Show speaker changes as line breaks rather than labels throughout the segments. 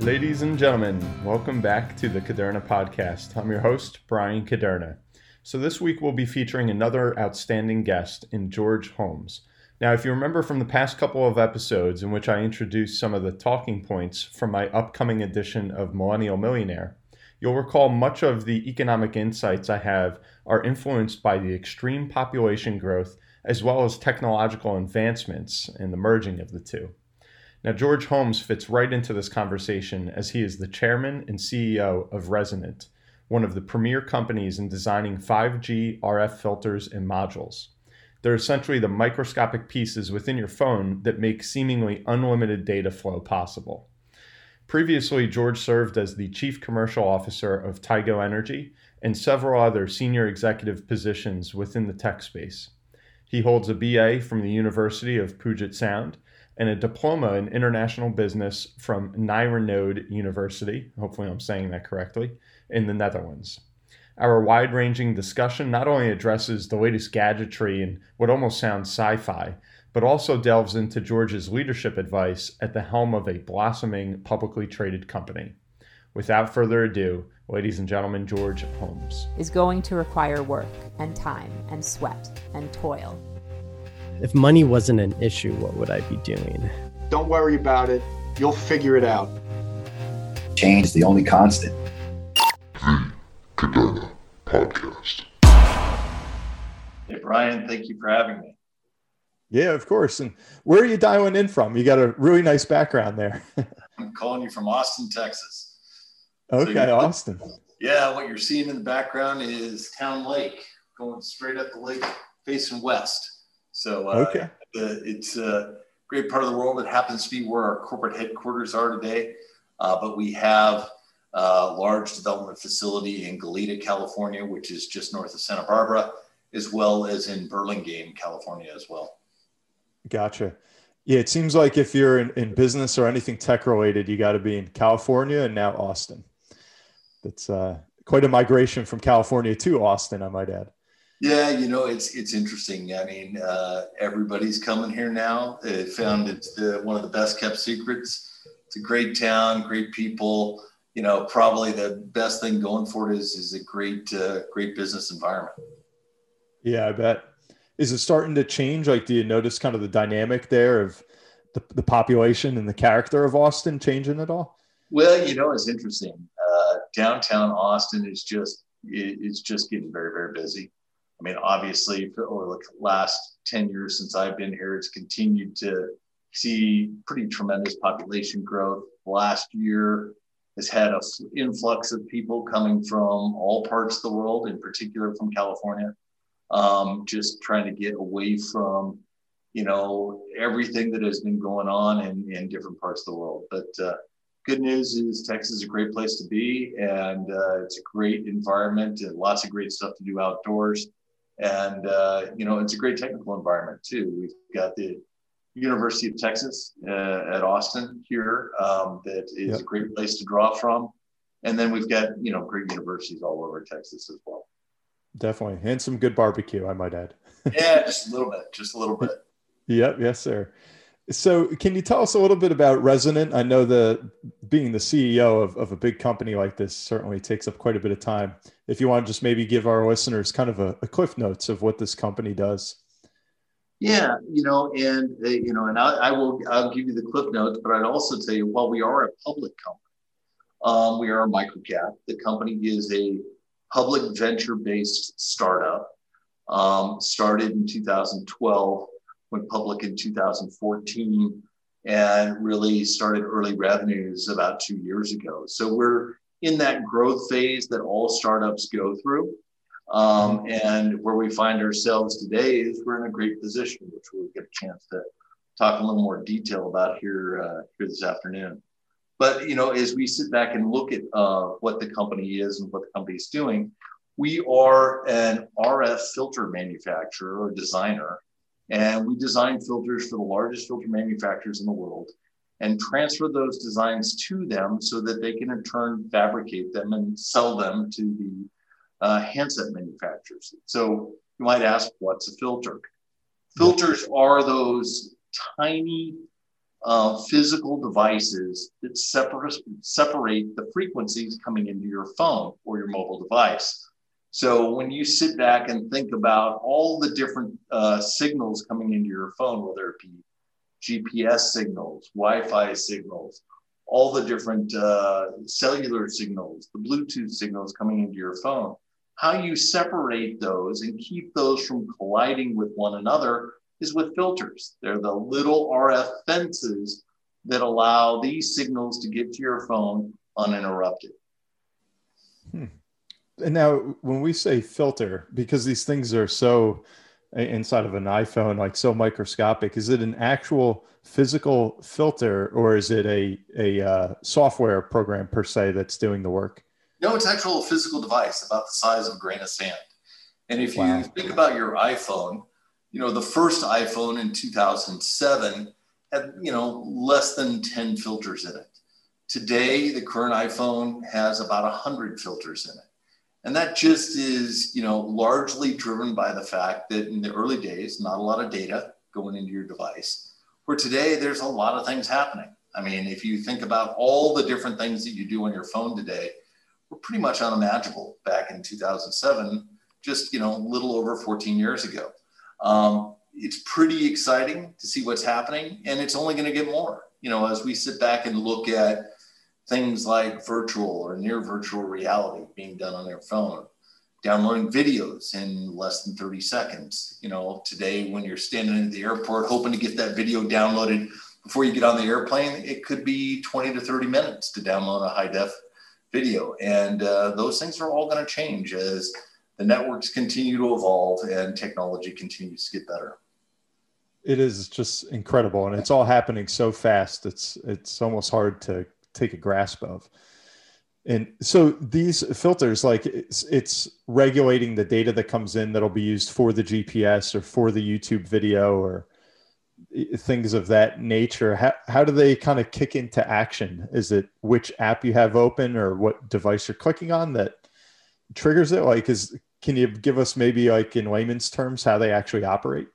Ladies and gentlemen, welcome back to the Kuderna podcast. I'm your host, Bryan Kuderna. So, this week we'll be featuring another outstanding guest in George Holmes. Now, if you remember from the past couple of episodes in which I introduced some of the talking points from my upcoming edition of Millennial Millionaire, you'll recall much of the economic insights I have are influenced by the extreme population growth as well as technological advancements and the merging of the two. Now, George Holmes fits right into this conversation as he is the chairman and CEO of Resonant, one of the premier companies in designing 5G RF filters and modules. They're essentially the microscopic pieces within your phone that make seemingly unlimited data flow possible. Previously, George served as the chief commercial officer of Tigo Energy and several other senior executive positions within the tech space. He holds a BA from the University of Puget Sound and a diploma in international business from Nyenrode University, hopefully I'm saying that correctly, in the Netherlands. Our wide ranging discussion not only addresses the latest gadgetry and what almost sounds sci fi, but also delves into George's leadership advice at the helm of a blossoming publicly traded company. Without further ado, ladies and gentlemen, George Holmes
is going to require work and time and sweat and toil
if money wasn't an issue, what would I be doing?
Don't worry about it. You'll figure it out.
Change is the only constant.
The Kuderna Podcast.
Hey, Bryan, thank you for having me.
Yeah, of course. And where are you dialing in from? You got a really nice background there.
I'm calling you from Austin, Texas.
Okay, so Austin.
Yeah, what you're seeing in the background is Town Lake going straight up the lake facing west. So uh, okay. the, it's a great part of the world. It happens to be where our corporate headquarters are today. Uh, but we have a large development facility in Goleta, California, which is just north of Santa Barbara, as well as in Burlingame, California, as well.
Gotcha. Yeah, it seems like if you're in, in business or anything tech related, you got to be in California and now Austin. That's uh, quite a migration from California to Austin, I might add.
Yeah, you know, it's it's interesting. I mean, uh, everybody's coming here now. It found it's the, one of the best kept secrets. It's a great town, great people. You know, probably the best thing going for it is is a great uh, great business environment.
Yeah, I bet. Is it starting to change? Like, do you notice kind of the dynamic there of the, the population and the character of Austin changing at all?
Well, you know, it's interesting. Uh, downtown Austin is just it, it's just getting very very busy I mean, obviously, over the last 10 years since I've been here, it's continued to see pretty tremendous population growth. Last year has had an influx of people coming from all parts of the world, in particular from California, um, just trying to get away from, you know, everything that has been going on in, in different parts of the world. But uh, good news is Texas is a great place to be, and uh, it's a great environment and lots of great stuff to do outdoors. And, uh, you know, it's a great technical environment too. We've got the University of Texas uh, at Austin here um, that is yep. a great place to draw from. And then we've got, you know, great universities all over Texas as well.
Definitely. And some good barbecue, I might add.
yeah, just a little bit, just a little bit.
Yep. Yes, sir. So, can you tell us a little bit about Resonant? I know that being the CEO of, of a big company like this certainly takes up quite a bit of time. If you want to just maybe give our listeners kind of a, a cliff notes of what this company does.
Yeah, you know, and uh, you know, and I, I, will I'll give you the cliff notes, but I'd also tell you while we are a public company, um, we are a microcap. The company is a public venture-based startup. Um, started in 2012 went public in 2014 and really started early revenues about two years ago. So we're in that growth phase that all startups go through. Um, and where we find ourselves today is we're in a great position, which we'll get a chance to talk a little more detail about here uh, here this afternoon. But you know, as we sit back and look at uh, what the company is and what the company is doing, we are an RF filter manufacturer or designer and we design filters for the largest filter manufacturers in the world and transfer those designs to them so that they can in turn fabricate them and sell them to the uh, handset manufacturers. So you might ask, what's a filter? Filters are those tiny uh, physical devices that separate, separate the frequencies coming into your phone or your mobile device. So when you sit back and think about all the different uh, signals coming into your phone, whether it be GPS signals, Wi-Fi signals, all the different uh, cellular signals, the Bluetooth signals coming into your phone, how you separate those and keep those from colliding with one another is with filters. They're the little RF fences that allow these signals to get to your phone uninterrupted.
Hmm. And now, when we say filter, because these things are so inside of an iPhone, like so microscopic, is it an actual physical filter or is it a, a uh, software program per se that's doing the work?
No, it's actual physical device about the size of a grain of sand. And if wow. you think about your iPhone, you know, the first iPhone in 2007 had, you know, less than 10 filters in it. Today, the current iPhone has about 100 filters in it. And that just is, you know, largely driven by the fact that in the early days, not a lot of data going into your device. Where today, there's a lot of things happening. I mean, if you think about all the different things that you do on your phone today, were pretty much unimaginable back in 2007, just, you know, a little over 14 years ago. Um, it's pretty exciting to see what's happening, and it's only going to get more. You know, as we sit back and look at things like virtual or near virtual reality being done on their phone, downloading videos in less than 30 seconds. You know, today when you're standing at the airport hoping to get that video downloaded before you get on the airplane, it could be 20 to 30 minutes to download a high def video. And uh, those things are all going to change as the networks continue to evolve and technology continues to get better.
It is just incredible, and it's all happening so fast. It's it's almost hard to take a grasp of. And so these filters, like it's, it's regulating the data that comes in that'll be used for the GPS or for the YouTube video or eh, things of that nature. How, how do they kind of kick into action? Is it which app you have open or what device you're clicking on that triggers it? Like, is can you give us maybe like in layman's terms how they actually operate?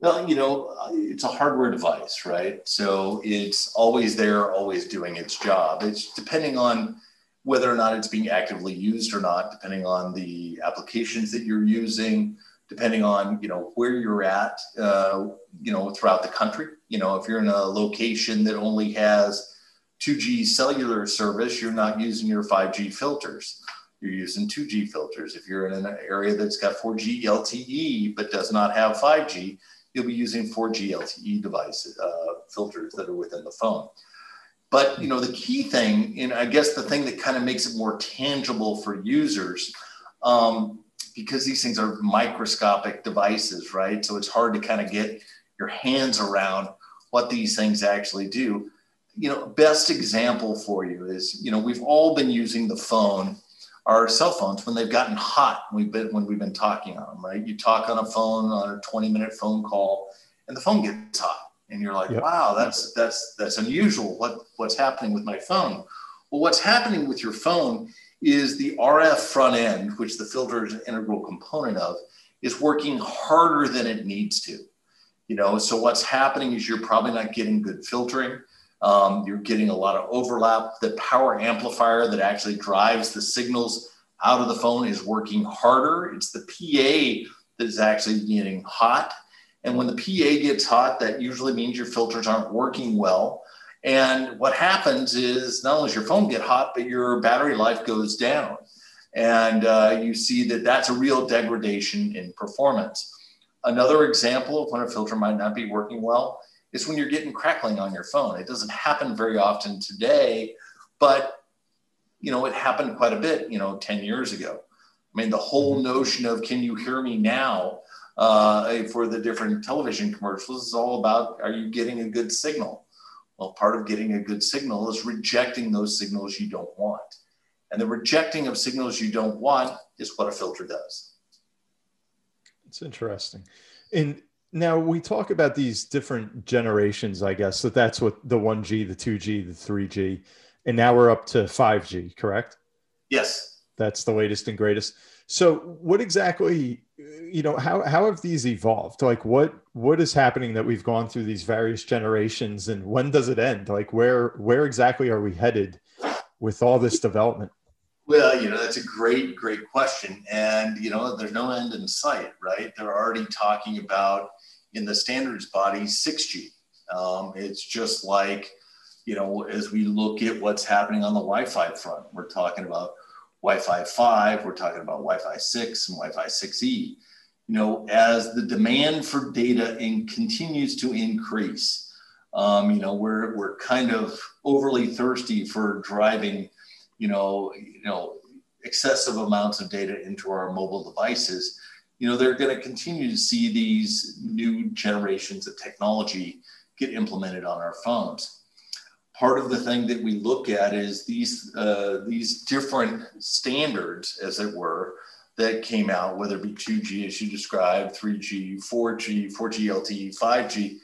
Well, you know, it's a hardware device, right? So it's always there, always doing its job. It's depending on whether or not it's being actively used or not, depending on the applications that you're using, depending on you know where you're at, uh, you know, throughout the country. You know, if you're in a location that only has 2G cellular service, you're not using your 5G filters you're using 2G filters. If you're in an area that's got 4G LTE but does not have 5G, you'll be using 4G LTE devices, uh, filters that are within the phone. But you know the key thing, and I guess the thing that kind of makes it more tangible for users, um, because these things are microscopic devices, right? So it's hard to kind of get your hands around what these things actually do. You know, best example for you is you know we've all been using the phone our cell phones when they've gotten hot we've been when we've been talking on them right? You talk on a phone on a 20 minute phone call and the phone gets hot and you're like yep. wow that's that's that's unusual. What what's happening with my phone? Well what's happening with your phone is the rf front end which the filter is an integral component of is working harder than it needs to. You know so what's happening is you're probably not getting good filtering um, you're getting a lot of overlap. The power amplifier that actually drives the signals out of the phone is working harder. It's the PA that is actually getting hot. And when the PA gets hot, that usually means your filters aren't working well. And what happens is not only does your phone get hot, but your battery life goes down. And uh, you see that that's a real degradation in performance. Another example of when a filter might not be working well is when you're getting crackling on your phone. It doesn't happen very often today, but you know, it happened quite a bit, you know, 10 years ago. I mean, the whole mm-hmm. notion of can you hear me now uh, for the different television commercials is all about are you getting a good signal? Well, part of getting a good signal is rejecting those signals you don't want. And the rejecting of signals you don't want is what a filter does.
It's interesting. And now we talk about these different generations, I guess. So that's what the 1G, the 2G, the 3G, and now we're up to 5G, correct?
Yes.
That's the latest and greatest. So, what exactly, you know, how how have these evolved? Like, what what is happening that we've gone through these various generations, and when does it end? Like, where where exactly are we headed with all this development?
Well, you know, that's a great, great question. And, you know, there's no end in sight, right? They're already talking about in the standards body 6G. Um, it's just like, you know, as we look at what's happening on the Wi Fi front, we're talking about Wi Fi 5, we're talking about Wi Fi 6 and Wi Fi 6E. You know, as the demand for data in, continues to increase, um, you know, we're, we're kind of overly thirsty for driving you know, you know, excessive amounts of data into our mobile devices, you know, they're going to continue to see these new generations of technology get implemented on our phones. Part of the thing that we look at is these uh, these different standards, as it were, that came out, whether it be 2G as you described, 3G, 4G, 4G LTE, 5G.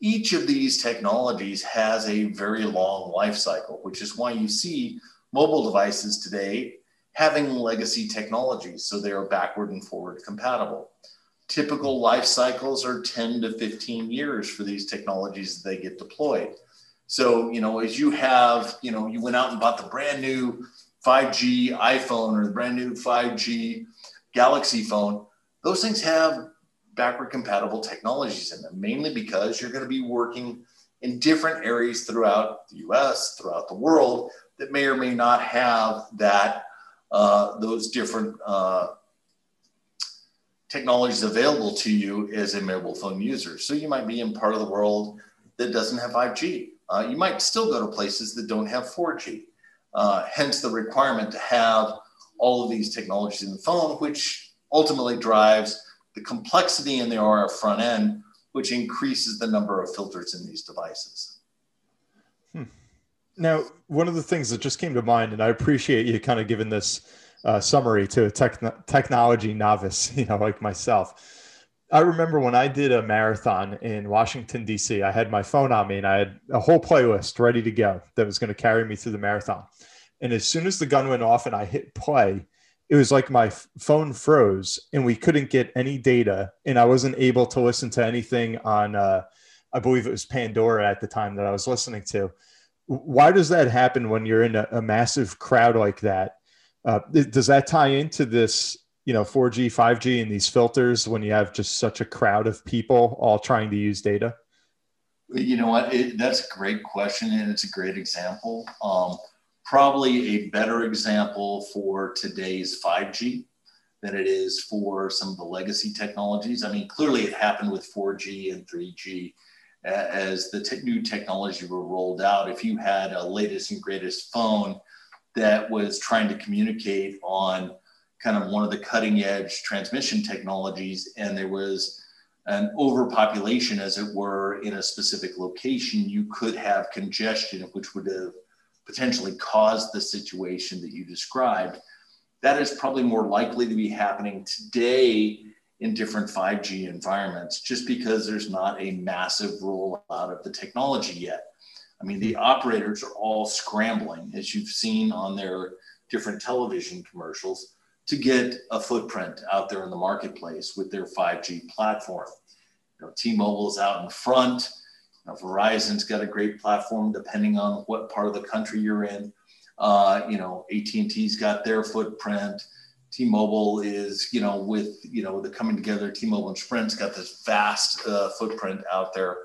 Each of these technologies has a very long life cycle, which is why you see mobile devices today having legacy technologies, so they are backward and forward compatible. Typical life cycles are 10 to 15 years for these technologies as they get deployed. So, you know, as you have, you know, you went out and bought the brand new 5G iPhone or the brand new 5G Galaxy phone, those things have backward compatible technologies in them, mainly because you're going to be working in different areas throughout the US, throughout the world, that may or may not have that uh, those different uh, technologies available to you as a mobile phone user. So you might be in part of the world that doesn't have 5G. Uh, you might still go to places that don't have 4G. Uh, hence the requirement to have all of these technologies in the phone, which ultimately drives the complexity in the RF front end, which increases the number of filters in these devices.
Now, one of the things that just came to mind, and I appreciate you kind of giving this uh, summary to a tech- technology novice, you know, like myself. I remember when I did a marathon in Washington, D.C., I had my phone on me and I had a whole playlist ready to go that was going to carry me through the marathon. And as soon as the gun went off and I hit play, it was like my phone froze and we couldn't get any data. And I wasn't able to listen to anything on, uh, I believe it was Pandora at the time that I was listening to why does that happen when you're in a, a massive crowd like that? Uh, does that tie into this, you know, 4G, 5G, and these filters when you have just such a crowd of people all trying to use data?
You know what? It, that's a great question, and it's a great example. Um, probably a better example for today's 5G than it is for some of the legacy technologies. I mean, clearly it happened with 4G and 3G as the new technology were rolled out, if you had a latest and greatest phone that was trying to communicate on kind of one of the cutting edge transmission technologies, and there was an overpopulation, as it were, in a specific location, you could have congestion, which would have potentially caused the situation that you described. That is probably more likely to be happening today in different 5G environments just because there's not a massive rollout of the technology yet. I mean, the operators are all scrambling, as you've seen on their different television commercials, to get a footprint out there in the marketplace with their 5G platform. You know, T-Mobile is out in front. You know, Verizon's got a great platform, depending on what part of the country you're in. Uh, you know, AT&T's got their footprint. T-Mobile is, you know, with you know the coming together, T-Mobile and Sprint's got this vast uh, footprint out there,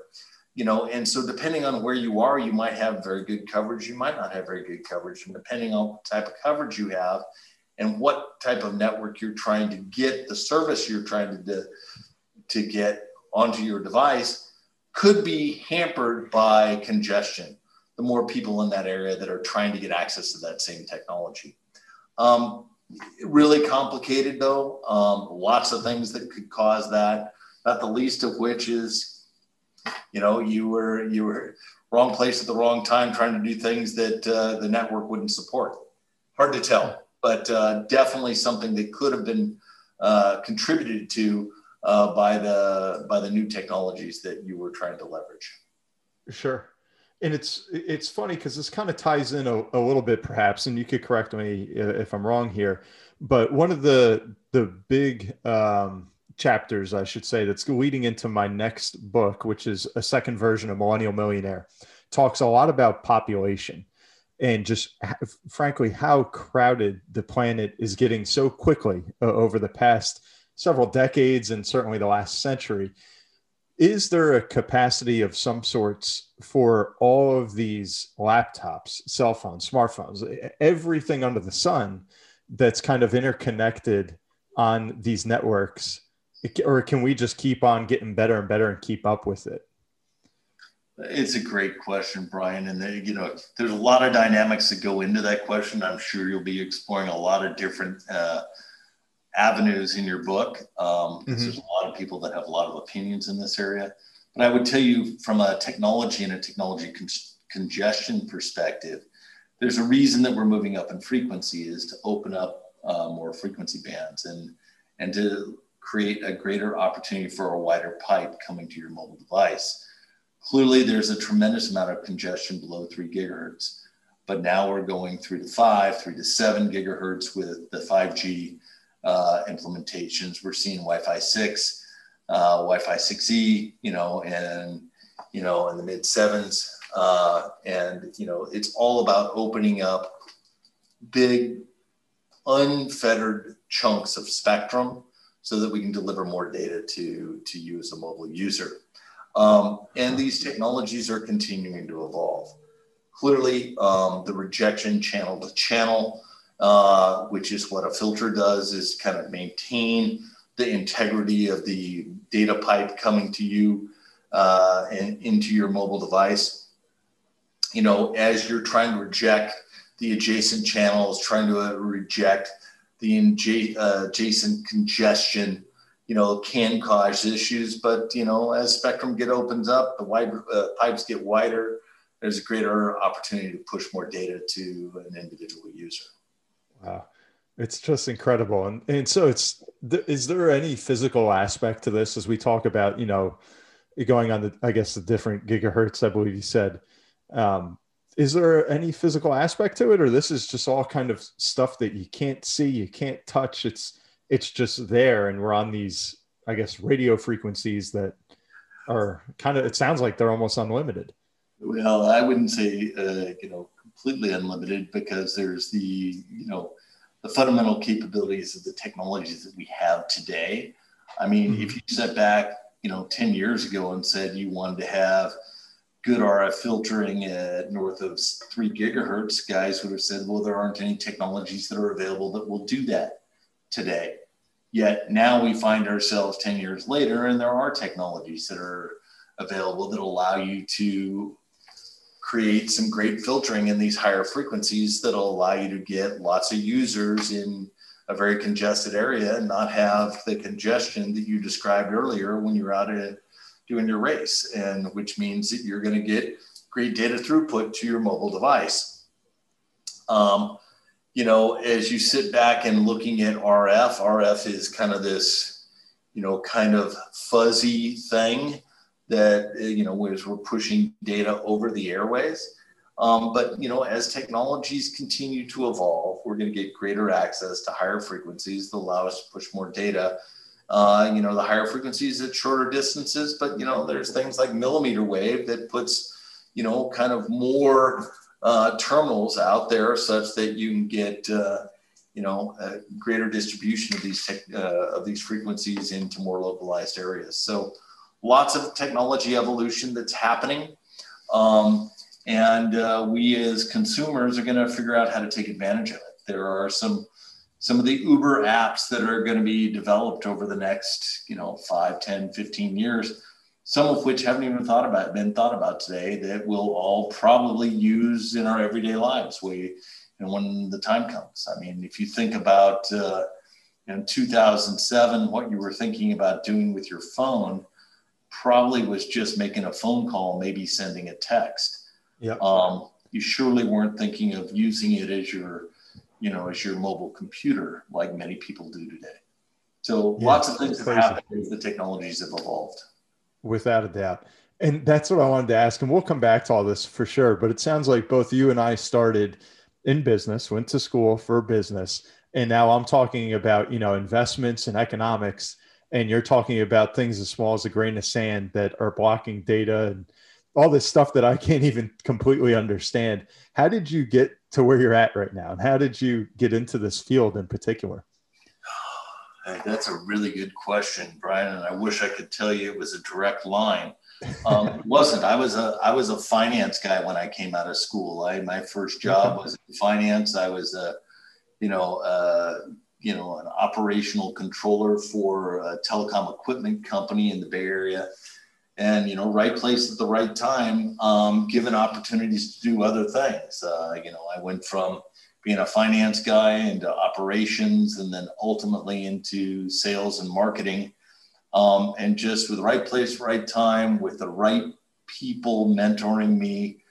you know, and so depending on where you are, you might have very good coverage, you might not have very good coverage, and depending on what type of coverage you have, and what type of network you're trying to get, the service you're trying to to get onto your device, could be hampered by congestion. The more people in that area that are trying to get access to that same technology. Um, really complicated though. Um, lots of things that could cause that. Not the least of which is, you know, you were you were wrong place at the wrong time, trying to do things that uh, the network wouldn't support. Hard to tell, but uh, definitely something that could have been uh, contributed to uh, by the by the new technologies that you were trying to leverage.
Sure and it's it's funny because this kind of ties in a, a, little bit perhaps and you could correct me if i'm wrong here but one of the the big um, chapters, I should say, that's leading into my next book, which is a second version of Millennial Millionaire, talks a lot about population and just frankly how crowded the planet is getting so quickly uh, over the past several decades and certainly the last century is there a capacity of some sorts for all of these laptops cell phones smartphones everything under the sun that's kind of interconnected on these networks or can we just keep on getting better and better and keep up with it
it's a great question, Bryan. And they, you know, there's a lot of dynamics that go into that question. I'm sure you'll be exploring a lot of different uh, avenues in your book. Um, mm-hmm. There's a lot of people that have a lot of opinions in this area. But I would tell you from a technology and a technology con- congestion perspective, there's a reason that we're moving up in frequency is to open up uh, more frequency bands and and to create a greater opportunity for a wider pipe coming to your mobile device. Clearly, there's a tremendous amount of congestion below three gigahertz, but now we're going three to five, three to seven gigahertz with the 5G uh, implementations. We're seeing Wi-Fi six, uh, Wi-Fi 6E, you know, and you know, in the mid sevens, uh, and you know, it's all about opening up big, unfettered chunks of spectrum so that we can deliver more data to to you as a mobile user. Um, and these technologies are continuing to evolve. Clearly, um, the rejection channel to channel, uh, which is what a filter does, is kind of maintain the integrity of the data pipe coming to you uh, and into your mobile device. You know, as you're trying to reject the adjacent channels, trying to reject the uh, adjacent congestion you know, can cause issues. But you know, as spectrum get opens up, the wide uh, pipes get wider. There's a greater opportunity to push more data to an individual user.
Wow, it's just incredible. And and so it's is there any physical aspect to this as we talk about you know going on the I guess the different gigahertz I believe you said. Um, is there any physical aspect to it or this is just all kind of stuff that you can't see you can't touch it's it's just there and we're on these i guess radio frequencies that are kind of it sounds like they're almost unlimited
well i wouldn't say uh, you know completely unlimited because there's the you know the fundamental capabilities of the technologies that we have today i mean mm-hmm. if you step back you know 10 years ago and said you wanted to have good RF filtering at north of three gigahertz, guys would have said, well, there aren't any technologies that are available that will do that today. Yet now we find ourselves 10 years later, and there are technologies that are available that allow you to create some great filtering in these higher frequencies that'll allow you to get lots of users in a very congested area and not have the congestion that you described earlier when you're out at doing your race, and which means that you're going to get great data throughput to your mobile device. Um, you know, as you sit back and looking at RF, RF is kind of this, you know, kind of fuzzy thing that, you know, as we're pushing data over the airways. Um, but, you know, as technologies continue to evolve, we're going to get greater access to higher frequencies that allow us to push more data. Uh, you know, the higher frequencies at shorter distances, but, you know, there's things like millimeter wave that puts, you know, kind of more uh, terminals out there such that you can get uh, you know a greater distribution of these tech, uh, of these frequencies into more localized areas. So lots of technology evolution that's happening. Um, and uh, we as consumers are going to figure out how to take advantage of it. There are some some of the Uber apps that are going to be developed over the next, you know, 5, 10, 15 years some of which haven't even thought about been thought about today that we'll all probably use in our everyday lives we and when the time comes i mean if you think about uh, in 2007 what you were thinking about doing with your phone probably was just making a phone call maybe sending a text
yeah
um, you surely weren't thinking of using it as your you know as your mobile computer like many people do today so yeah, lots of things have happened as the technologies have evolved
Without a doubt. And that's what I wanted to ask. And we'll come back to all this for sure. But it sounds like both you and I started in business, went to school for business.
and now I'm talking about you know investments and economics, and you're talking about things as small as a grain of sand that are blocking data and all this stuff that I can't even completely understand. How did you get to where you're at right now, and how did you get into this field in particular?
That's a really good question, Bryan, and I wish I could tell you it was a direct line. Um, it wasn't. I was a I was a finance guy when I came out of school. I my first job was in finance. I was a you know uh, you know an operational controller for a telecom equipment company in the Bay Area, and you know right place at the right time, um, given opportunities to do other things. Uh, you know, I went from being a finance guy into operations and then ultimately into sales and marketing. Um, and just with the right place, right time, with the right people mentoring me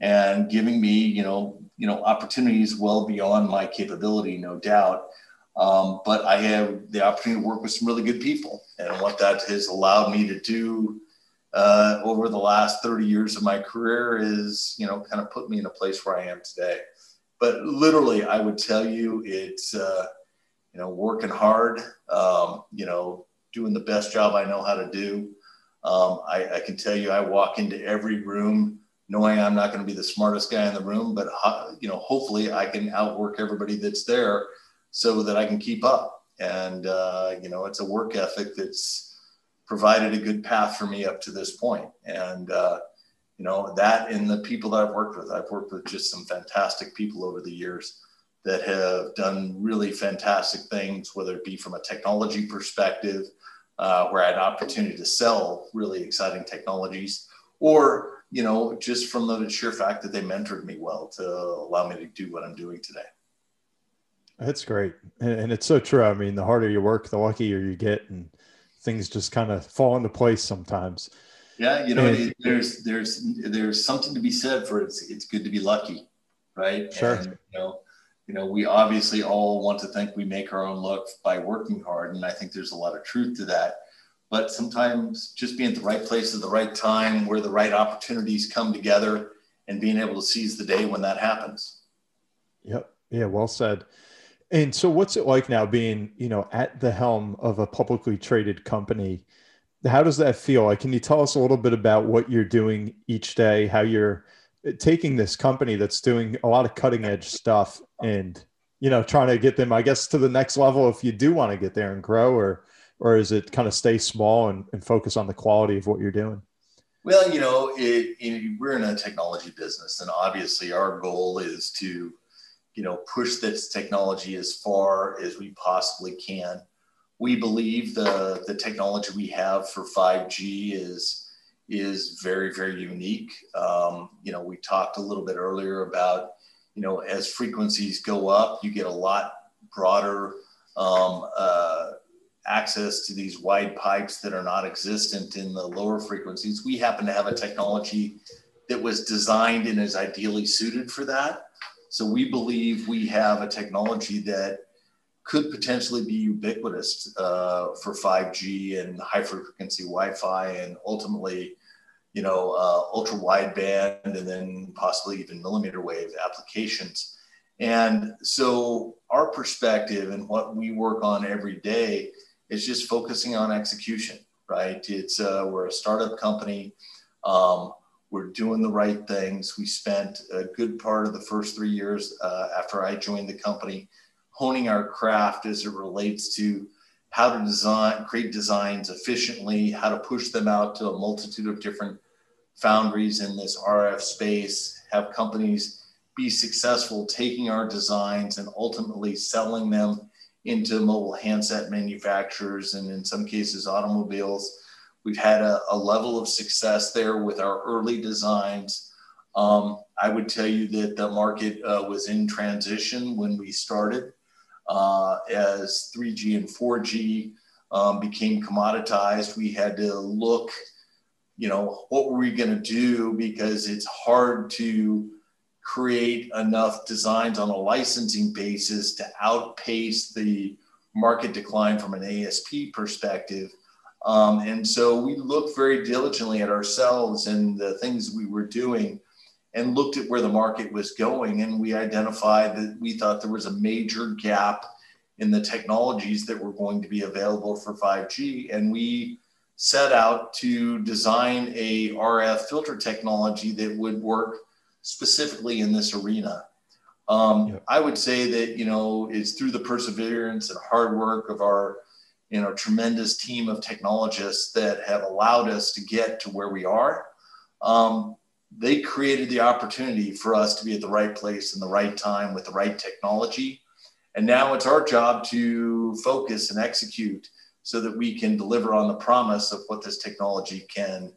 and giving me, you know, you know, opportunities well beyond my capability, no doubt. Um, but I have the opportunity to work with some really good people, and what that has allowed me to do uh, over the last 30 years of my career is, you know, kind of put me in a place where I am today but literally, I would tell you it's, uh, you know, working hard, um, you know, doing the best job I know how to do. Um, I, I, can tell you, I walk into every room knowing I'm not going to be the smartest guy in the room, but uh, you know, hopefully, I can outwork everybody that's there so that I can keep up. And uh, you know, it's a work ethic that's provided a good path for me up to this point. And uh, you know that and the people that i've worked with i've worked with just some fantastic people over the years that have done really fantastic things whether it be from a technology perspective uh, where i had an opportunity to sell really exciting technologies or you know just from the sheer fact that they mentored me well to allow me to do what i'm doing today
that's great and it's so true i mean the harder you work the luckier you get and things just kind of fall into place sometimes
yeah, you know, and, there's there's there's something to be said for it's it's good to be lucky, right?
Sure.
And, you know, you know, we obviously all want to think we make our own luck by working hard, and I think there's a lot of truth to that. But sometimes just being at the right place at the right time, where the right opportunities come together, and being able to seize the day when that happens.
Yep. Yeah. Well said. And so, what's it like now being, you know, at the helm of a publicly traded company? how does that feel? Like, can you tell us a little bit about what you're doing each day, how you're uh, taking this company that's doing a lot of cutting edge stuff and, you know, trying to get them, I guess, to the next level if you do want to get there and grow, or, or is it kind of stay small and, and focus on the quality of what you're doing?
Well, you know, it, it, we're in a technology business, and obviously our goal is to, you know, push this technology as far as we possibly can we believe the the technology we have for 5G is is very very unique. Um, you know, we talked a little bit earlier about you know as frequencies go up, you get a lot broader um, uh, access to these wide pipes that are not existent in the lower frequencies. We happen to have a technology that was designed and is ideally suited for that. So we believe we have a technology that could potentially be ubiquitous uh, for 5G and high frequency Wi-Fi and ultimately, you know, uh, ultra wideband and then possibly even millimeter wave applications. And so our perspective and what we work on every day is just focusing on execution, right? It's uh, we're a startup company. Um, we're doing the right things. We spent a good part of the first three years uh, after I joined the company honing our craft as it relates to how to design, create designs efficiently, how to push them out to a multitude of different foundries in this RF space, have companies be successful taking our designs and ultimately selling them into mobile handset manufacturers and in some cases automobiles. We've had a, a level of success there with our early designs. Um, I would tell you that the market uh, was in transition when we started uh, as 3G and 4G um, became commoditized, we had to look, you know, what were we going to do because it's hard to create enough designs on a licensing basis to outpace the market decline from an ASP perspective. Um, and so we looked very diligently at ourselves and the things we were doing and looked at where the market was going and we identified that we thought there was a major gap in the technologies that were going to be available for 5G. And we set out to design a RF filter technology that would work specifically in this arena. Um. I would say that, you know, it's through the perseverance and hard work of our, you know, tremendous team of technologists that have allowed us to get to where we are. Um, they created the opportunity for us to be at the right place in the right time with the right technology. And now it's our job to focus and execute so that we can deliver on the promise of what this technology can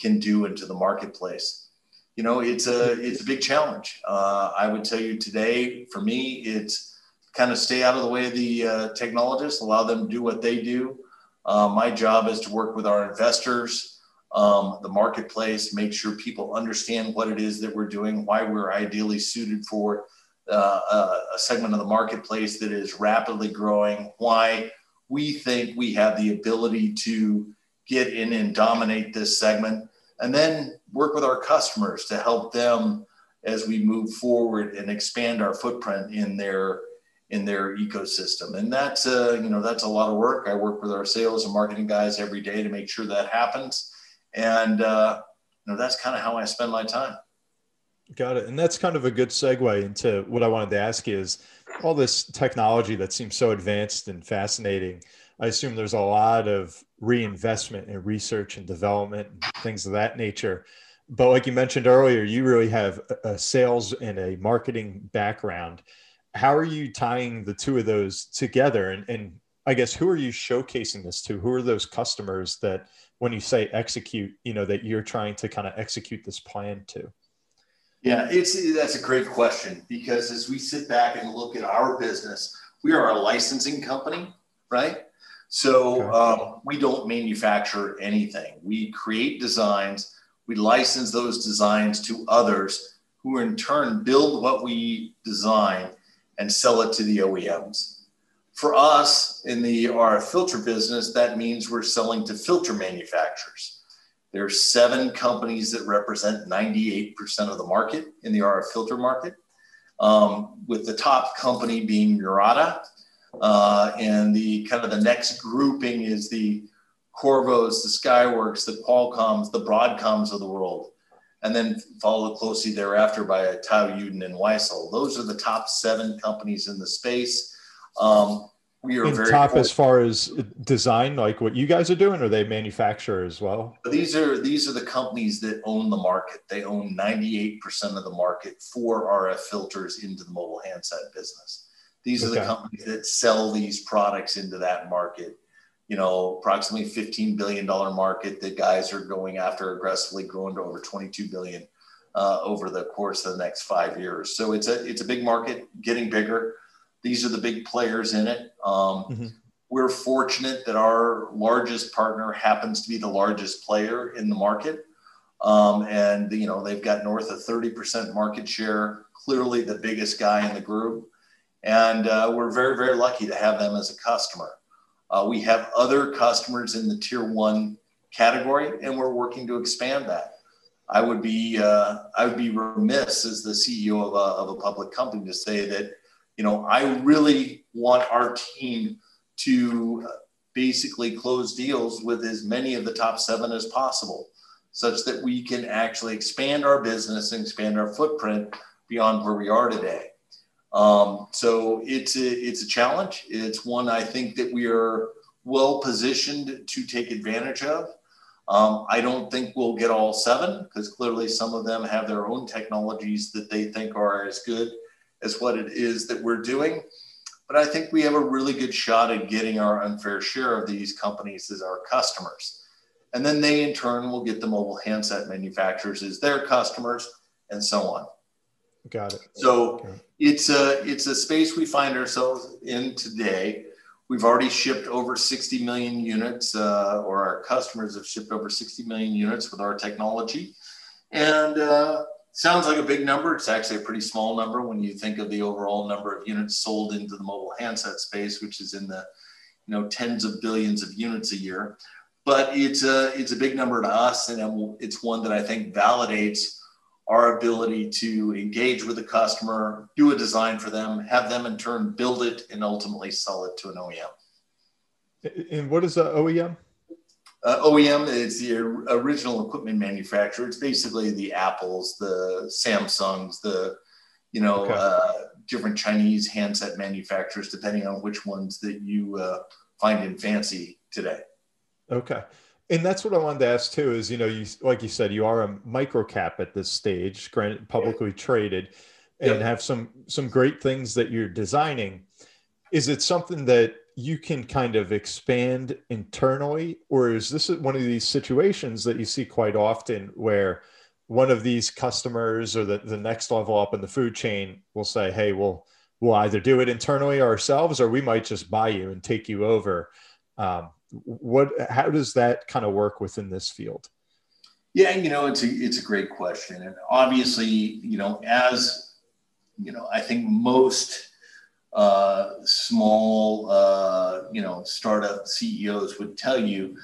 can do into the marketplace. You know, it's a it's a big challenge. Uh, I would tell you today, for me, it's kind of stay out of the way of the uh, technologists, allow them to do what they do. Uh, my job is to work with our investors, um, the marketplace, make sure people understand what it is that we're doing, why we're ideally suited for uh, a segment of the marketplace that is rapidly growing, why we think we have the ability to get in and dominate this segment, and then work with our customers to help them as we move forward and expand our footprint in their in their ecosystem. And that's uh, you know that's a lot of work. I work with our sales and marketing guys every day to make sure that happens, and uh, you know that's kind of how I spend my time.
Got it. And that's kind of a good segue into what I wanted to ask is all this technology that seems so advanced and fascinating. I assume there's a lot of reinvestment in research and development and things of that nature. But like you mentioned earlier, you really have a sales and a marketing background. How are you tying the two of those together? And, and I guess who are you showcasing this to? Who are those customers that when you say execute, you know, that you're trying to kind of execute this plan to?
Yeah, it's that's a great question because as we sit back and look at our business, we are a licensing company, right? So okay. um, we don't manufacture anything. We create designs, we license those designs to others who in turn build what we design and sell it to the OEMs. For us in the RF filter business, that means we're selling to filter manufacturers. There are seven companies that represent 98% of the market in the RF filter market, um, with the top company being Murata. Uh, and the kind of the next grouping is the Qorvos, the Skyworks, the Qualcomms, the Broadcoms of the world. And then followed closely thereafter by Taiyo Yuden and Wisol. Those are the top seven companies in the space. Um,
we are very top as far as design, like what you guys are doing, or they manufacture as well.
These are these are the companies that own the market. They own 98% of the market for RF filters into the mobile handset business. These okay. are the companies that sell these products into that market. You know, approximately 15 billion dollar market that guys are going after aggressively, growing to over 22 billion uh, over the course of the next five years. So it's a it's a big market, getting bigger. These are the big players in it. Um, mm-hmm. We're fortunate that our largest partner happens to be the largest player in the market. Um, and you know they've got north of 30% market share clearly the biggest guy in the group and uh, we're very very lucky to have them as a customer uh, we have other customers in the tier one category and we're working to expand that i would be uh, i would be remiss as the ceo of a, of a public company to say that you know, I really want our team to basically close deals with as many of the top seven as possible, such that we can actually expand our business and expand our footprint beyond where we are today. Um, so it's a, it's a challenge. It's one I think that we are well positioned to take advantage of. Um, I don't think we'll get all seven because clearly some of them have their own technologies that they think are as good as what it is that we're doing. But I think we have a really good shot at getting our unfair share of these companies as our customers. And then they in turn will get the mobile handset manufacturers as their customers and so on.
Got it.
So okay. it's a it's a space we find ourselves in today. We've already shipped over 60 million units, uh, or our customers have shipped over 60 million units with our technology. And uh, sounds like a big number. It's actually a pretty small number when you think of the overall number of units sold into the mobile handset space, which is in the you know tens of billions of units a year. But it's a it's a big number to us, and it's one that I think validates our ability to engage with the customer, do a design for them, have them in turn build it, and ultimately sell it to an OEM.
And what is the OEM?
Uh, OEM is the original equipment manufacturer. It's basically the Apples, the Samsungs, the you know okay. uh, different Chinese handset manufacturers, depending on which ones that you uh, find in fancy today.
Okay. And that's what I wanted to ask too. Is you know, you like you said, you are a micro cap at this stage, granted publicly traded, and yep. have some some great things that you're designing. Is it something that you can kind of expand internally, or is this one of these situations that you see quite often where one of these customers or the, the next level up in the food chain will say, "Hey, we'll we'll either do it internally ourselves, or we might just buy you and take you over." Um, what how does that kind of work within this field?
Yeah you know it's a it's a great question. And obviously you know as you know i think most uh, small uh, you know startup ceos would tell you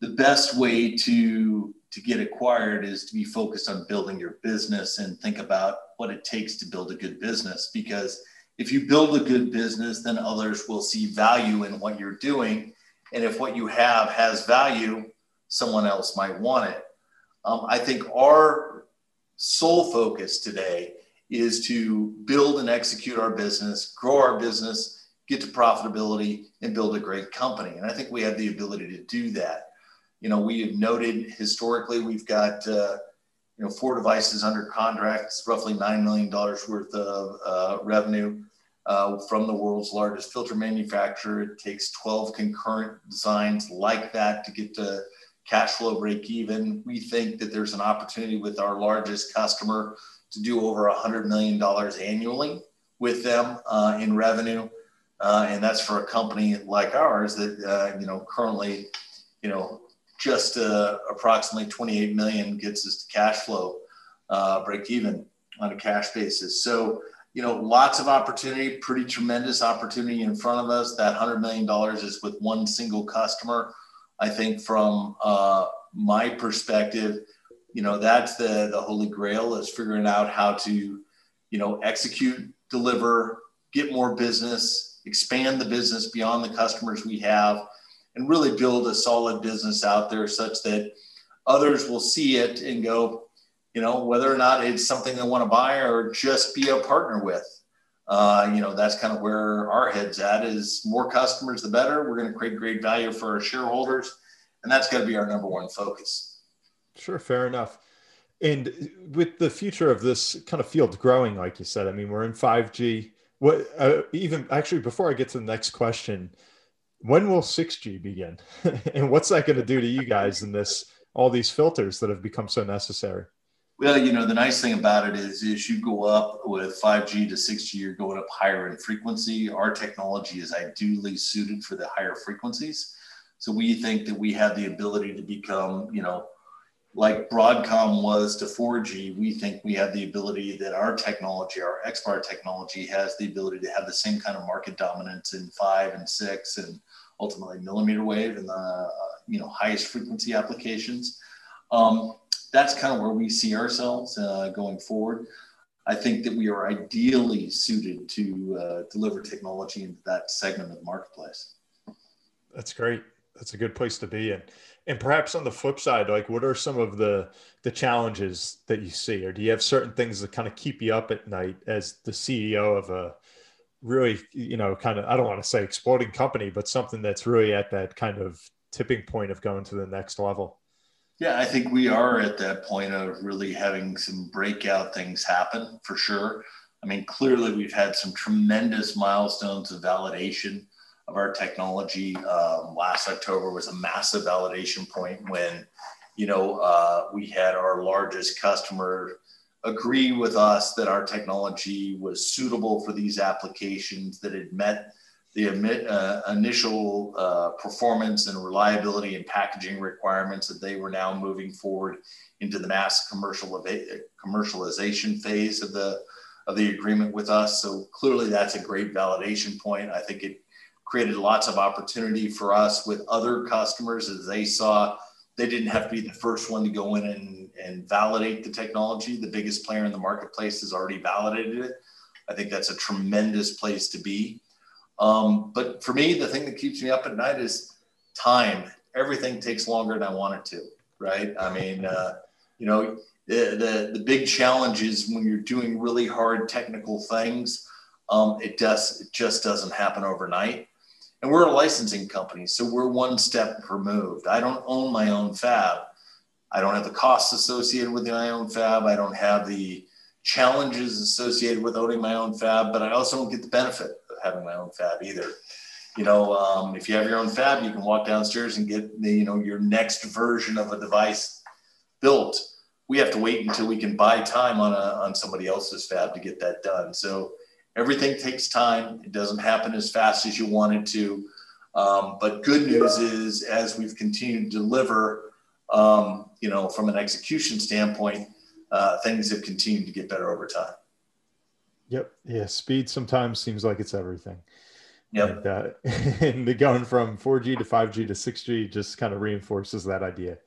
the best way to to get acquired is to be focused on building your business and think about what it takes to build a good business. Because if you build a good business then others will see value in what you're doing and if what you have has value, someone else might want it. Um, I think our sole focus today is to build and execute our business, grow our business, get to profitability, and build a great company. And I think we have the ability to do that. You know, we have noted historically we've got uh, you know four devices under contract, roughly nine million dollars worth of uh, revenue uh, from the world's largest filter manufacturer. It takes 12 concurrent designs like that to get to cash flow break even. We think that there's an opportunity with our largest customer to do over $100 million annually with them uh, in revenue. Uh, and that's for a company like ours that, uh, you know, currently, you know, just uh, approximately 28 million gets us to cash flow break even on a cash basis. So, you know, lots of opportunity, pretty tremendous opportunity in front of us. That $100 million is with one single customer. I think from uh, my perspective, you know, that's the, the holy grail is figuring out how to, you know, execute, deliver, get more business, expand the business beyond the customers we have, and really build a solid business out there such that others will see it and go, you know, whether or not it's something they want to buy or just be a partner with. Uh, you know, that's kind of where our head's at is more customers, the better. We're going to create great value for our shareholders. And that's going to be our number one focus.
Sure. Fair enough. And with the future of this kind of field growing, like you said, I mean, we're in 5G. What uh, even actually before I get to the next question, when will 6G begin? and what's that going to do to you guys in this all these filters that have become so necessary?
Well, you know, the nice thing about it is, is you go up with 5G to 6G, you're going up higher in frequency. Our technology is ideally suited for the higher frequencies. So we think that we have the ability to become, you know, like Broadcom was to 4G, we think we have the ability that our technology, our XBAR technology, has the ability to have the same kind of market dominance in five and six and ultimately millimeter wave and the uh, you know highest frequency applications. Um, that's kind of where we see ourselves uh, going forward. I think that we are ideally suited to uh, deliver technology into that segment of the marketplace.
That's great. That's a good place to be in. And perhaps on the flip side, like what are some of the the challenges that you see, or do you have certain things that kind of keep you up at night as the CEO of a really, you know, kind of I don't want to say exploding company, but something that's really at that kind of tipping point of going to the next level?
Yeah, I think we are at that point of really having some breakout things happen for sure. I mean, clearly we've had some tremendous milestones of validation of our technology. Um, last October was a massive validation point when, you know, uh, we had our largest customer agree with us that our technology was suitable for these applications, that it met the uh, initial uh, performance and reliability and packaging requirements that they were now moving forward into the mass commercial commercialization phase of the of the agreement with us. So clearly, that's a great validation point. I think it created lots of opportunity for us with other customers as they saw they didn't have to be the first one to go in and, and validate the technology. The biggest player in the marketplace has already validated it. I think that's a tremendous place to be. Um, but for me, the thing that keeps me up at night is time. Everything takes longer than I want it to, right? I mean, uh, you know, the, the, the big challenge is when you're doing really hard technical things, um, it does it just doesn't happen overnight. And we're a licensing company, so we're one step removed. I don't own my own fab. I don't have the costs associated with my own fab. I don't have the challenges associated with owning my own fab, but I also don't get the benefit having my own fab either. You know, um, if you have your own fab, you can walk downstairs and get the, you know, your next version of a device built. We have to wait until we can buy time on a, on somebody else's fab to get that done. So everything takes time. It doesn't happen as fast as you want it to. Um, but good news is, as we've continued to deliver, um, you know, from an execution standpoint, uh, things have continued to get better over time.
Yep. Yeah. Speed sometimes seems like it's everything.
Yep.
And, uh, and the going from 4G to 5G to 6G just kind of reinforces that idea.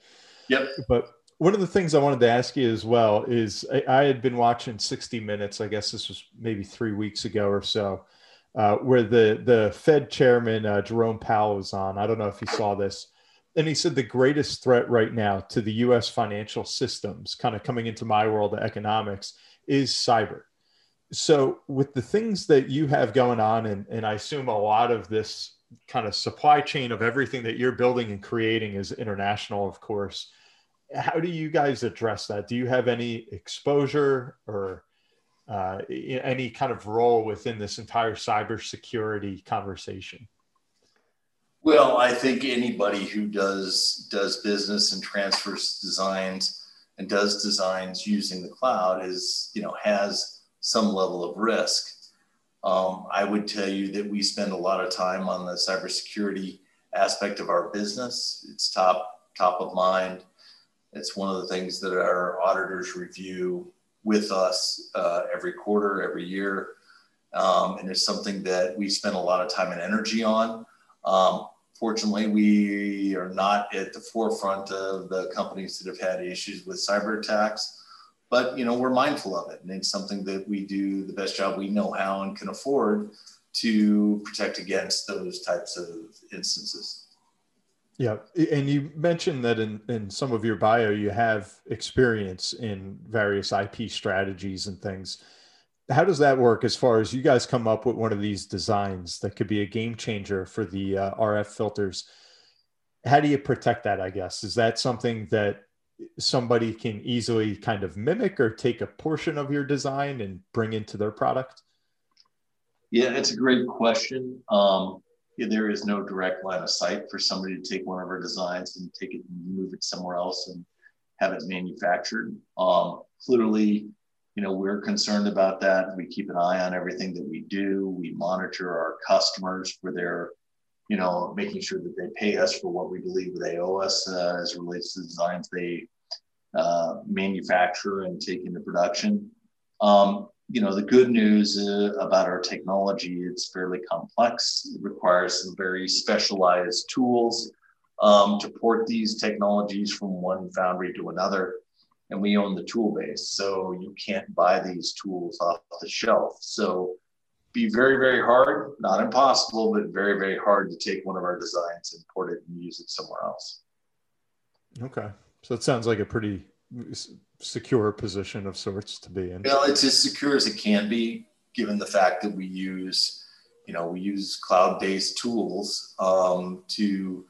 Yep.
But one of the things I wanted to ask you as well is I, I had been watching 60 Minutes. I guess this was maybe three weeks ago or so, uh, where the the Fed chairman uh, Jerome Powell was on. I don't know if you saw this, and he said the greatest threat right now to the U.S. financial systems, kind of coming into my world of economics, is cyber. So, with the things that you have going on, and, and I assume a lot of this kind of supply chain of everything that you're building and creating is international, of course. How do you guys address that? Do you have any exposure or uh, any kind of role within this entire cybersecurity conversation?
Well, I think anybody who does does business and transfers designs and does designs using the cloud is, you know, has some level of risk. Um, I would tell you that we spend a lot of time on the cybersecurity aspect of our business. It's top top of mind. It's one of the things that our auditors review with us uh, every quarter, every year, um, and it's something that we spend a lot of time and energy on. Um, Fortunately, we are not at the forefront of the companies that have had issues with cyber attacks, but you know we're mindful of it, and it's something that we do the best job we know how and can afford to protect against those types of instances.
Yeah, and you mentioned that in, in some of your bio, you have experience in various IP strategies and things how does that work as far as you guys come up with one of these designs that could be a game changer for the uh, RF filters? How do you protect that? I guess is that something that somebody can easily kind of mimic or take a portion of your design and bring into their product?
Yeah, it's a great question. Um, yeah, there is no direct line of sight for somebody to take one of our designs and take it and move it somewhere else and have it manufactured. Um, clearly, you know, we're concerned about that. We keep an eye on everything that we do. We monitor our customers for their, you know, making sure that they pay us for what we believe they owe us uh, as relates to the designs they uh, manufacture and take into production. Um, you know, the good news uh, about our technology, it's fairly complex. It requires some very specialized tools um, to port these technologies from one foundry to another and we own the tool base. So you can't buy these tools off the shelf. So be very, very hard, not impossible, but very, very hard to take one of our designs and port it and use it somewhere else.
Okay. So it sounds like a pretty secure position of sorts to be in.
Well, it's as secure as it can be, given the fact that we use, you know, we use cloud-based tools um, to,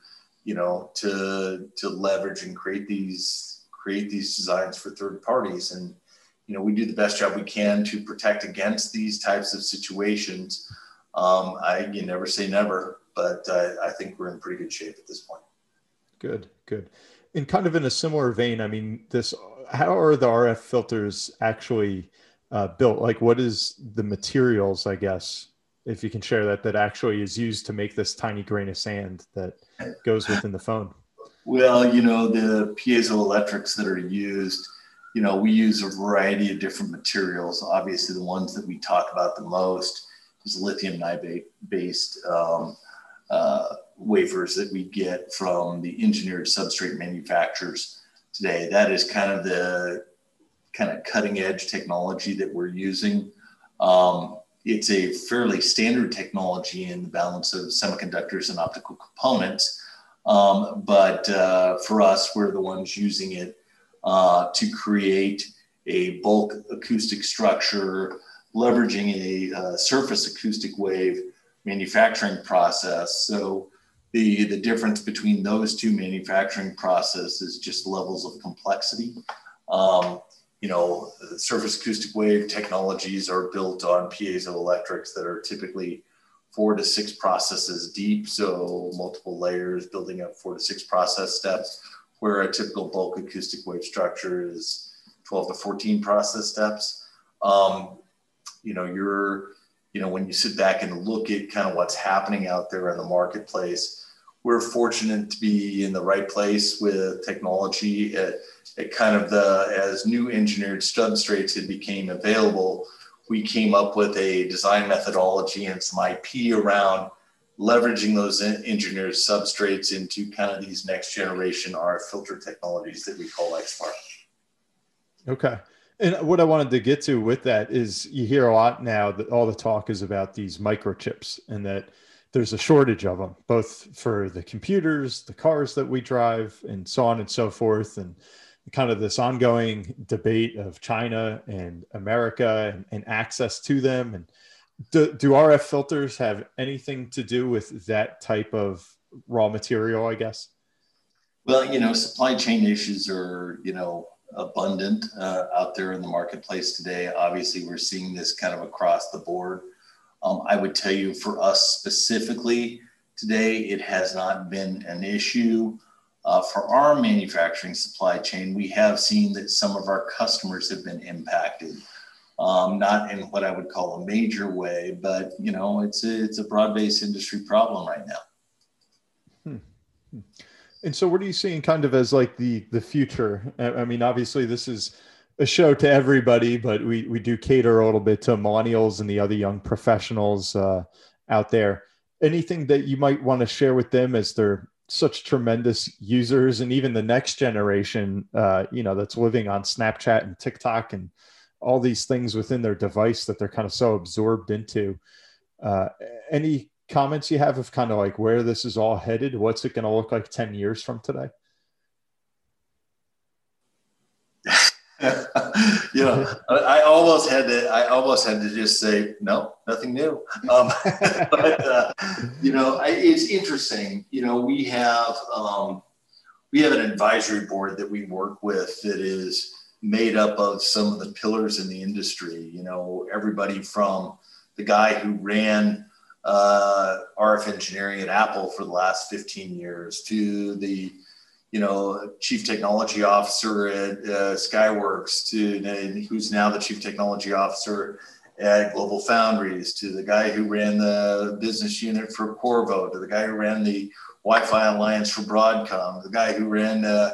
you know, to to leverage and create these create these designs for third parties. And, you know, we do the best job we can to protect against these types of situations. Um, I, you never say never, but I, I think we're in pretty good shape at this point.
Good, good. And kind of in a similar vein, I mean, this, how are the RF filters actually uh, built? Like, what is the materials, I guess, if you can share that, that actually is used to make this tiny grain of sand that goes within the phone?
Well, you know, the piezoelectrics that are used, you know, we use a variety of different materials. Obviously, the ones that we talk about the most is lithium niobate based um, uh, wafers that we get from the engineered substrate manufacturers today. That is kind of the kind of cutting edge technology that we're using. Um, it's a fairly standard technology in the balance of semiconductors and optical components. Um, but uh, for us, we're the ones using it uh, to create a bulk acoustic structure, leveraging a uh, surface acoustic wave manufacturing process. So the, the difference between those two manufacturing processes is just levels of complexity. Um, you know, surface acoustic wave technologies are built on piezoelectrics that are typically four to six processes deep, so multiple layers building up four to six process steps, where a typical bulk acoustic wave structure is 12 to 14 process steps. Um, you know, you're, you know, when you sit back and look at kind of what's happening out there in the marketplace, we're fortunate to be in the right place with technology at, at kind of the as new engineered substrates had became available we came up with a design methodology and some ip around leveraging those engineered substrates into kind of these next generation RF filter technologies that we call XBAR.
Okay. And what I wanted to get to with that is you hear a lot now that all the talk is about these microchips and that there's a shortage of them, both for the computers, the cars that we drive, and so on and so forth. And kind of this ongoing debate of China and America and, and access to them. And do, do RF filters have anything to do with that type of raw material, I guess?
Well, you know, supply chain issues are, you know, abundant uh, out there in the marketplace today. Obviously, we're seeing this kind of across the board. Um, I would tell you for us specifically today, it has not been an issue. Uh, for our manufacturing supply chain, we have seen that some of our customers have been impacted. Um, not in what I would call a major way, but you know, it's a, it's a broad-based industry problem right now.
Hmm. hmm. And so, what are you seeing kind of as like the the future? I mean, obviously, this is a show to everybody, but we we do cater a little bit to millennials and the other young professionals uh, out there. Anything that you might want to share with them as they're such tremendous users, and even the next generation, uh, you know, that's living on Snapchat and TikTok and all these things within their device that they're kind of so absorbed into. Uh, any comments you have of kind of like where this is all headed? What's it going to look like ten years from today?
you know, I, almost had to. I almost had to just say no, nothing new. Um, but uh, you know, I, it's interesting. You know, we have um, we have an advisory board that we work with that is made up of some of the pillars in the industry. You know, everybody from the guy who ran uh, RF engineering at Apple for the last 15 years to the you know, chief technology officer at uh, Skyworks to who's now the chief technology officer at Global Foundries to the guy who ran the business unit for Qorvo to the guy who ran the Wi-Fi Alliance for Broadcom, the guy who ran uh,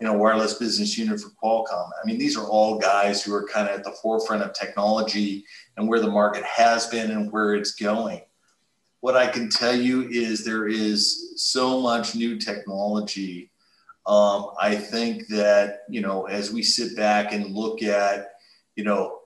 you know wireless business unit for Qualcomm. I mean, these are all guys who are kind of at the forefront of technology and where the market has been and where it's going. What I can tell you is there is so much new technology um, I think that, you know, as we sit back and look at, you know,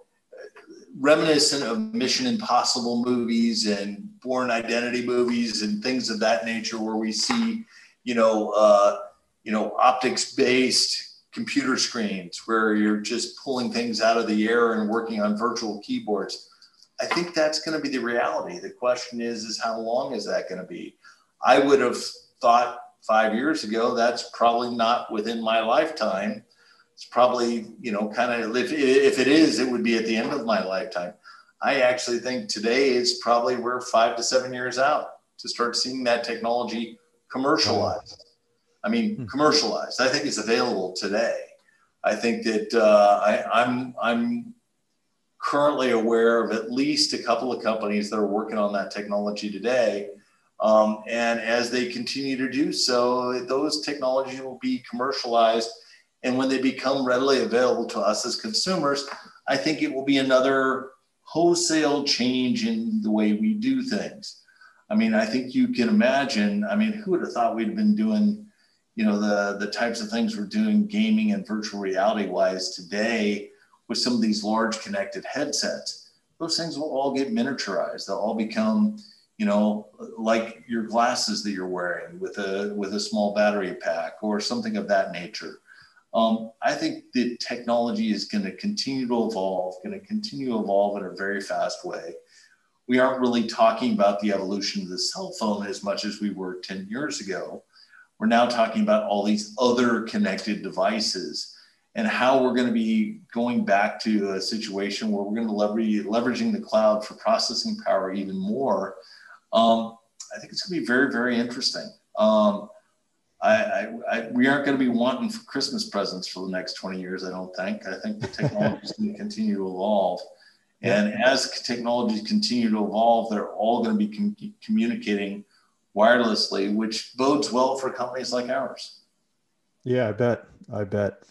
reminiscent of Mission Impossible movies and Bourne Identity movies and things of that nature, where we see, you know, uh, you know, optics-based computer screens where you're just pulling things out of the air and working on virtual keyboards. I think that's going to be the reality. The question is, is how long is that going to be? I would have thought five years ago, that's probably not within my lifetime. It's probably, you know, kind of, if, if it is, it would be at the end of my lifetime. I actually think today is probably we're five to seven years out to start seeing that technology commercialized. I mean, hmm. commercialized. I think it's available today. I think that uh, I, I'm I'm currently aware of at least a couple of companies that are working on that technology today um, and as they continue to do so, those technologies will be commercialized. And when they become readily available to us as consumers, I think it will be another wholesale change in the way we do things. I mean, I think you can imagine. I mean, who would have thought we'd been doing, you know, the the types of things we're doing gaming and virtual reality wise today with some of these large connected headsets. Those things will all get miniaturized. They'll all become, you know, like your glasses that you're wearing with a with a small battery pack or something of that nature. Um, I think the technology is going to continue to evolve, going to continue to evolve in a very fast way. We aren't really talking about the evolution of the cell phone as much as we were 10 years ago. We're now talking about all these other connected devices and how we're going to be going back to a situation where we're going to leverage leveraging the cloud for processing power even more. Um, I think it's going to be very, very interesting. Um, I, I, I, we aren't going to be wanting for Christmas presents for the next 20 years, I don't think. I think the technology is going to continue to evolve. And as technologies continue to evolve, they're all going to be com- communicating wirelessly, which bodes well for companies like ours.
Yeah, I bet. I bet.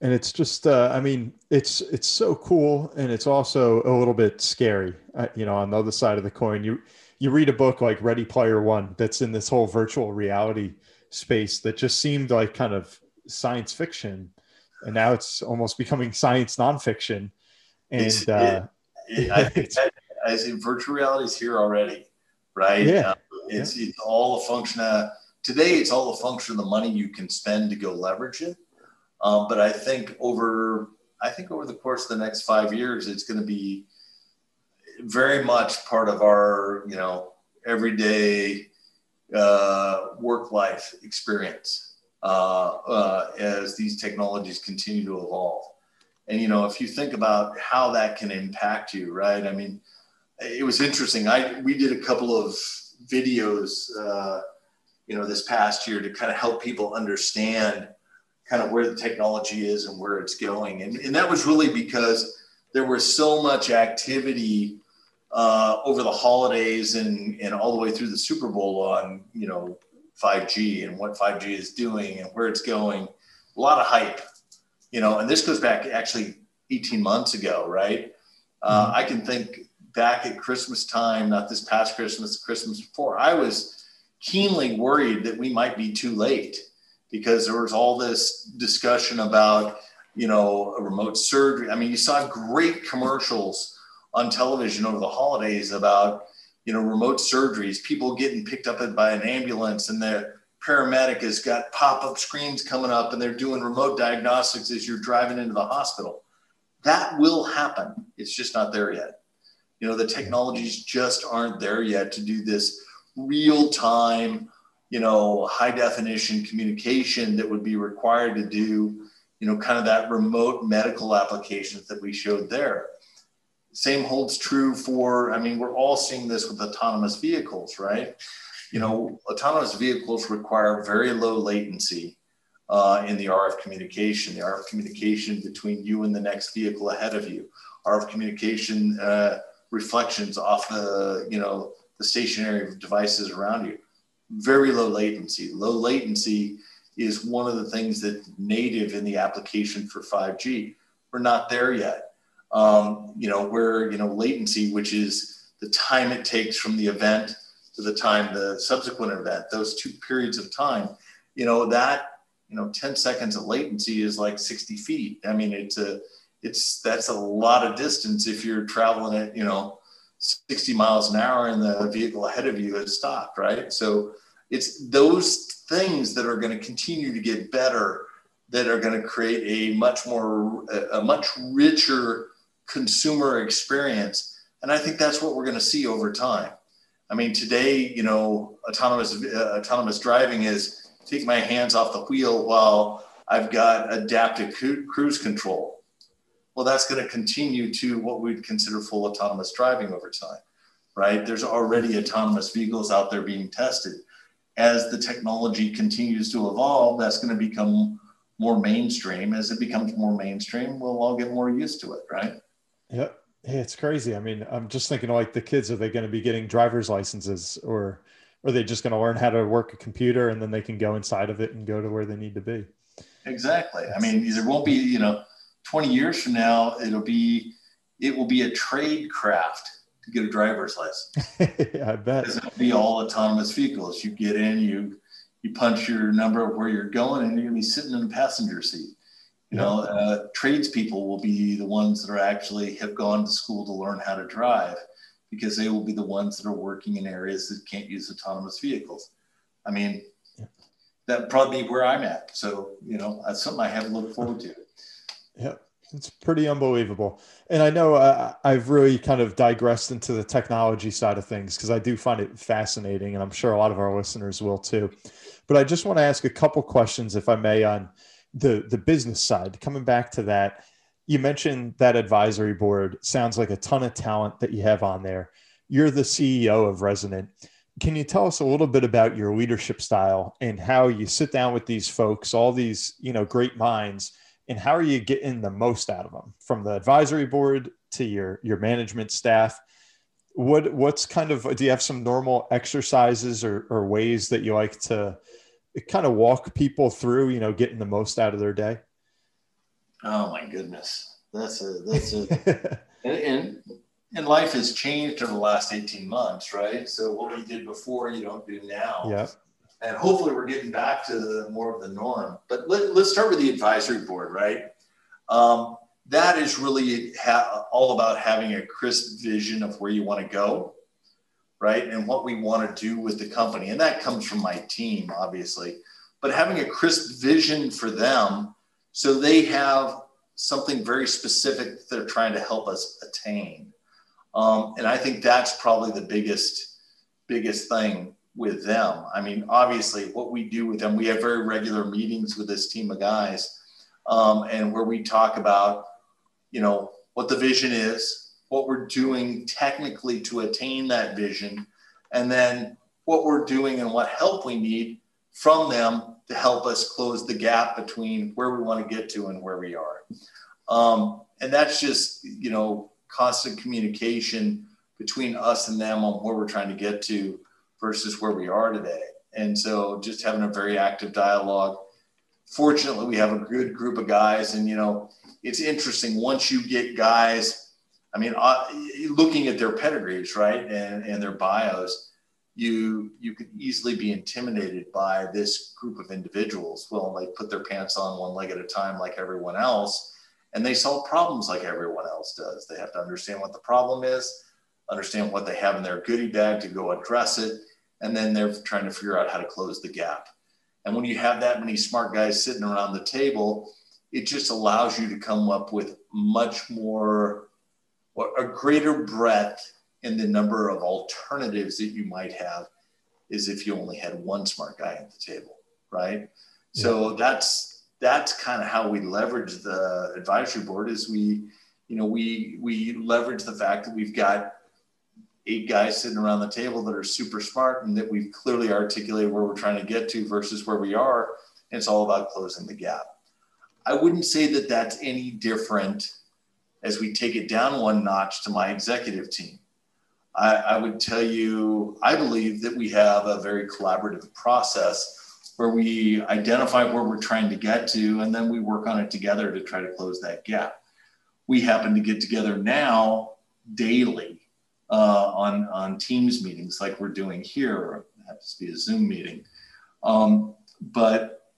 And it's just, uh, I mean, it's it's so cool, and it's also a little bit scary. Uh, you know, on the other side of the coin, you you read a book like Ready Player One that's in this whole virtual reality space that just seemed like kind of science fiction, and now it's almost becoming science nonfiction. And uh,
it, I think that, I see virtual reality is here already, right?
Yeah.
Um, it's it's all a function of today. It's all a function of the money you can spend to go leverage it. Um, but I think over I think over the course of the next five years, it's going to be very much part of our you know everyday uh, work life experience uh, uh, as these technologies continue to evolve. And you know, if you think about how that can impact you, right? I mean, it was interesting. I we did a couple of videos, uh, you know, this past year to kind of help people understand kind of where the technology is and where it's going. And, and that was really because there was so much activity uh, over the holidays and, and all the way through the Super Bowl on, you know, 5G and what 5G is doing and where it's going. A lot of hype, you know, and this goes back actually 18 months ago, right? Uh, I can think back at Christmas time, not this past Christmas, Christmas before, I was keenly worried that we might be too late because there was all this discussion about, you know, remote surgery. I mean, you saw great commercials on television over the holidays about, you know, remote surgeries, people getting picked up by an ambulance and the paramedic has got pop-up screens coming up and they're doing remote diagnostics as you're driving into the hospital. That will happen. It's just not there yet. You know, the technologies just aren't there yet to do this real time, you know, high definition communication that would be required to do, you know, kind of that remote medical applications that we showed there. Same holds true for, I mean, we're all seeing this with autonomous vehicles, right? You know, autonomous vehicles require very low latency uh, in the RF communication, the RF communication between you and the next vehicle ahead of you, RF communication uh, reflections off the, you know, the stationary devices around you. Very low latency. Low latency is one of the things that native in the application for 5G. We're not there yet. Um, you know, where, you know, latency, which is the time it takes from the event to the time the subsequent event, those two periods of time, you know, that, you know, 10 seconds of latency is like 60 feet. I mean, it's a, it's, that's a lot of distance if you're traveling at, you know, 60 miles an hour and the vehicle ahead of you has stopped, right? So it's those things that are going to continue to get better that are going to create a much more, a much richer consumer experience. And I think that's what we're going to see over time. I mean, today, you know, autonomous uh, autonomous driving is take my hands off the wheel while I've got adaptive cru- cruise control. Well, that's going to continue to what we'd consider full autonomous driving over time, right? There's already autonomous vehicles out there being tested. As the technology continues to evolve, that's going to become more mainstream. As it becomes more mainstream, we'll all get more used to it, right?
Yep. Yeah, it's crazy. I mean, I'm just thinking like the kids, are they going to be getting driver's licenses or are they just going to learn how to work a computer and then they can go inside of it and go to where they need to be?
Exactly. I mean, there won't be, you know, 20 years from now, it'll be, it will be a trade craft to get a driver's license.
I bet.
It's be all autonomous vehicles. You get in, you you punch your number of where you're going, and you're gonna be sitting in the passenger seat. You know, uh, tradespeople will be the ones that are actually have gone to school to learn how to drive because they will be the ones that are working in areas that can't use autonomous vehicles. I mean, that probably where I'm at. So, you know, that's something I have to look forward to.
Yeah, it's pretty unbelievable. And I know uh, I've really kind of digressed into the technology side of things because I do find it fascinating, and I'm sure a lot of our listeners will too. But I just want to ask a couple questions, if I may, on the the business side. Coming back to that, you mentioned that advisory board sounds like a ton of talent that you have on there. You're the CEO of Resonant. Can you tell us a little bit about your leadership style and how you sit down with these folks, all these you know great minds? And how are you getting the most out of them? From the advisory board to your your management staff? What what's kind of do you have some normal exercises or, or ways that you like to kind of walk people through you know getting the most out of their day?
Oh my goodness. That's a that's a and, and and life has changed over the last 18 months right? So what we did before you don't do now.
Yeah
and hopefully we're getting back to the, more of the norm. But let, us start with the advisory board, right? Um, that is really ha- all about having a crisp vision of where you want to go, right? And what we want to do with the company. And that comes from my team, obviously. But having a crisp vision for them so they have something very specific that they're trying to help us attain. Um, and I think that's probably the biggest, biggest thing with them. I mean, obviously, what we do with them, we have very regular meetings with this team of guys, um, and where we talk about, you know, what the vision is, what we're doing technically to attain that vision, and then what we're doing and what help we need from them to help us close the gap between where we want to get to and where we are. Um, and that's just, you know, constant communication between us and them on where we're trying to get to versus where we are today. And so just having a very active dialogue. Fortunately, we have a good group of guys. And, you know, it's interesting once you get guys, I mean, uh, looking at their pedigrees, right, and, and their bios, you you could easily be intimidated by this group of individuals. Well, they put their pants on one leg at a time, like everyone else, and they solve problems like everyone else does. They have to understand what the problem is, understand what they have in their goodie bag to go address it, and then they're trying to figure out how to close the gap. And when you have that many smart guys sitting around the table, it just allows you to come up with much more, or a greater breadth in the number of alternatives that you might have is if you only had one smart guy at the table, right? Yeah. So that's that's kind of how we leverage the advisory board is we, you know, we we leverage the fact that we've got eight guys sitting around the table that are super smart and that we've clearly articulated where we're trying to get to versus where we are. And it's all about closing the gap. I wouldn't say that that's any different as we take it down one notch to my executive team. I, I would tell you, I believe that we have a very collaborative process where we identify where we're trying to get to and then we work on it together to try to close that gap. We happen to get together now daily uh, on on Teams meetings like we're doing here. Or it happens to be a Zoom meeting, um, but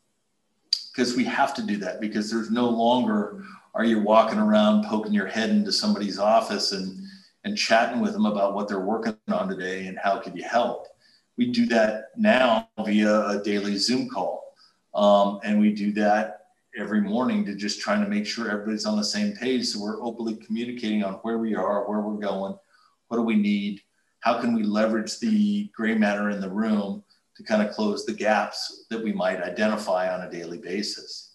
because we have to do that because there's no longer are you walking around poking your head into somebody's office and and chatting with them about what they're working on today and how can you help. We do that now via a daily Zoom call, um, and we do that every morning to just trying to make sure everybody's on the same page so we're openly communicating on where we are where we're going what do we need? How can we leverage the gray matter in the room to kind of close the gaps that we might identify on a daily basis?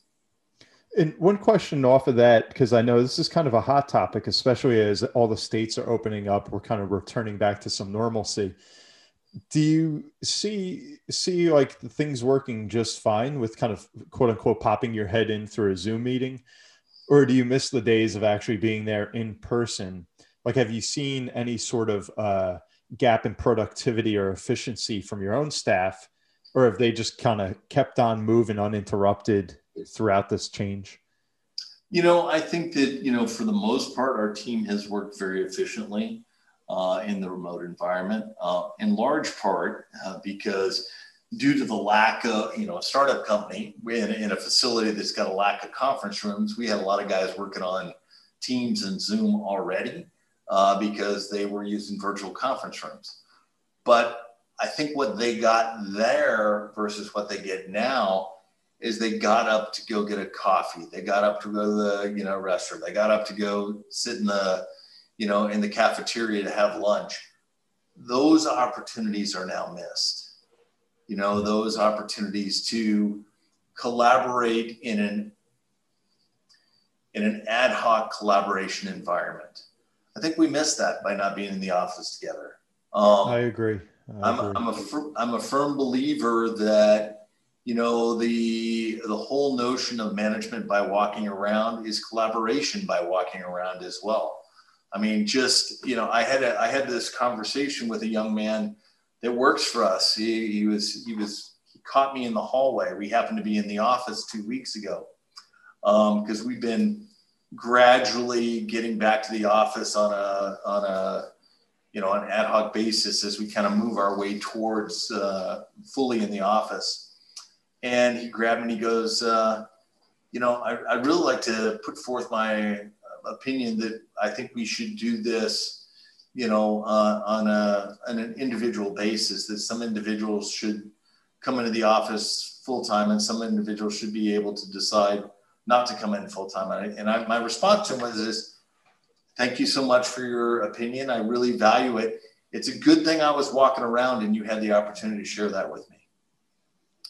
And one question off of that, because I know this is kind of a hot topic, especially as all the states are opening up, we're kind of returning back to some normalcy. Do you see see like things working just fine with kind of quote unquote popping your head in through a Zoom meeting, or do you miss the days of actually being there in person like have you seen any sort of uh, gap in productivity or efficiency from your own staff? Or have they just kind of kept on moving uninterrupted throughout this change?
You know i think that you know for the most part our team has worked very efficiently uh, in the remote environment, uh, in large part uh, because due to the lack of, you know, a startup company in, in a facility that's got a lack of conference rooms, we had a lot of guys working on Teams and Zoom already uh, because they were using virtual conference rooms. But I think what they got there versus what they get now is they got up to go get a coffee. They got up to go to the you know restaurant. They got up to go sit in the you know in the cafeteria to have lunch. Those opportunities are now missed. You know those opportunities to collaborate in an in an ad hoc collaboration environment. I think we missed that by not being in the office together.
Um, I agree.
I am I'm, I'm a I'm a firm believer that you know the the whole notion of management by walking around is collaboration by walking around as well. I mean, just you know, I had a, I had this conversation with a young man that works for us. He, he was he was he caught me in the hallway. We happened to be in the office two weeks ago because um, we've been gradually getting back to the office on a on a you know, an ad hoc basis as we kind of move our way towards uh, fully in the office. And he grabbed me and he goes, uh, you know, I, I'd really like to put forth my opinion that I think we should do this, you know, uh, on, a, on an individual basis, that some individuals should come into the office full time and some individuals should be able to decide not to come in full time. And I, my response to him was this, Thank you so much for your opinion. I really value it. It's a good thing I was walking around and you had the opportunity to share that with me.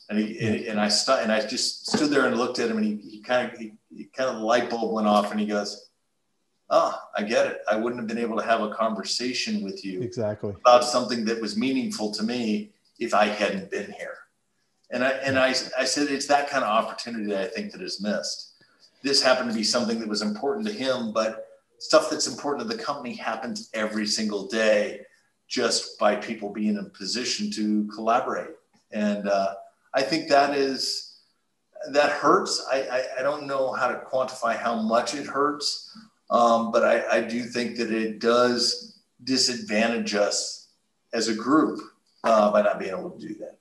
And he, and I st- and I just stood there and looked at him and he, he kind of he, he kind of the light bulb went off and he goes, "Oh, I get it. I wouldn't have been able to have a conversation with you
exactly
about something that was meaningful to me if I hadn't been here." And I and I I said it's that kind of opportunity that I think that is missed. This happened to be something that was important to him, but stuff that's important to the company happens every single day just by people being in a position to collaborate. And uh, I think that is, that hurts. I, I, I, don't know how to quantify how much it hurts, um, but I, I do think that it does disadvantage us as a group uh, by not being able to do that.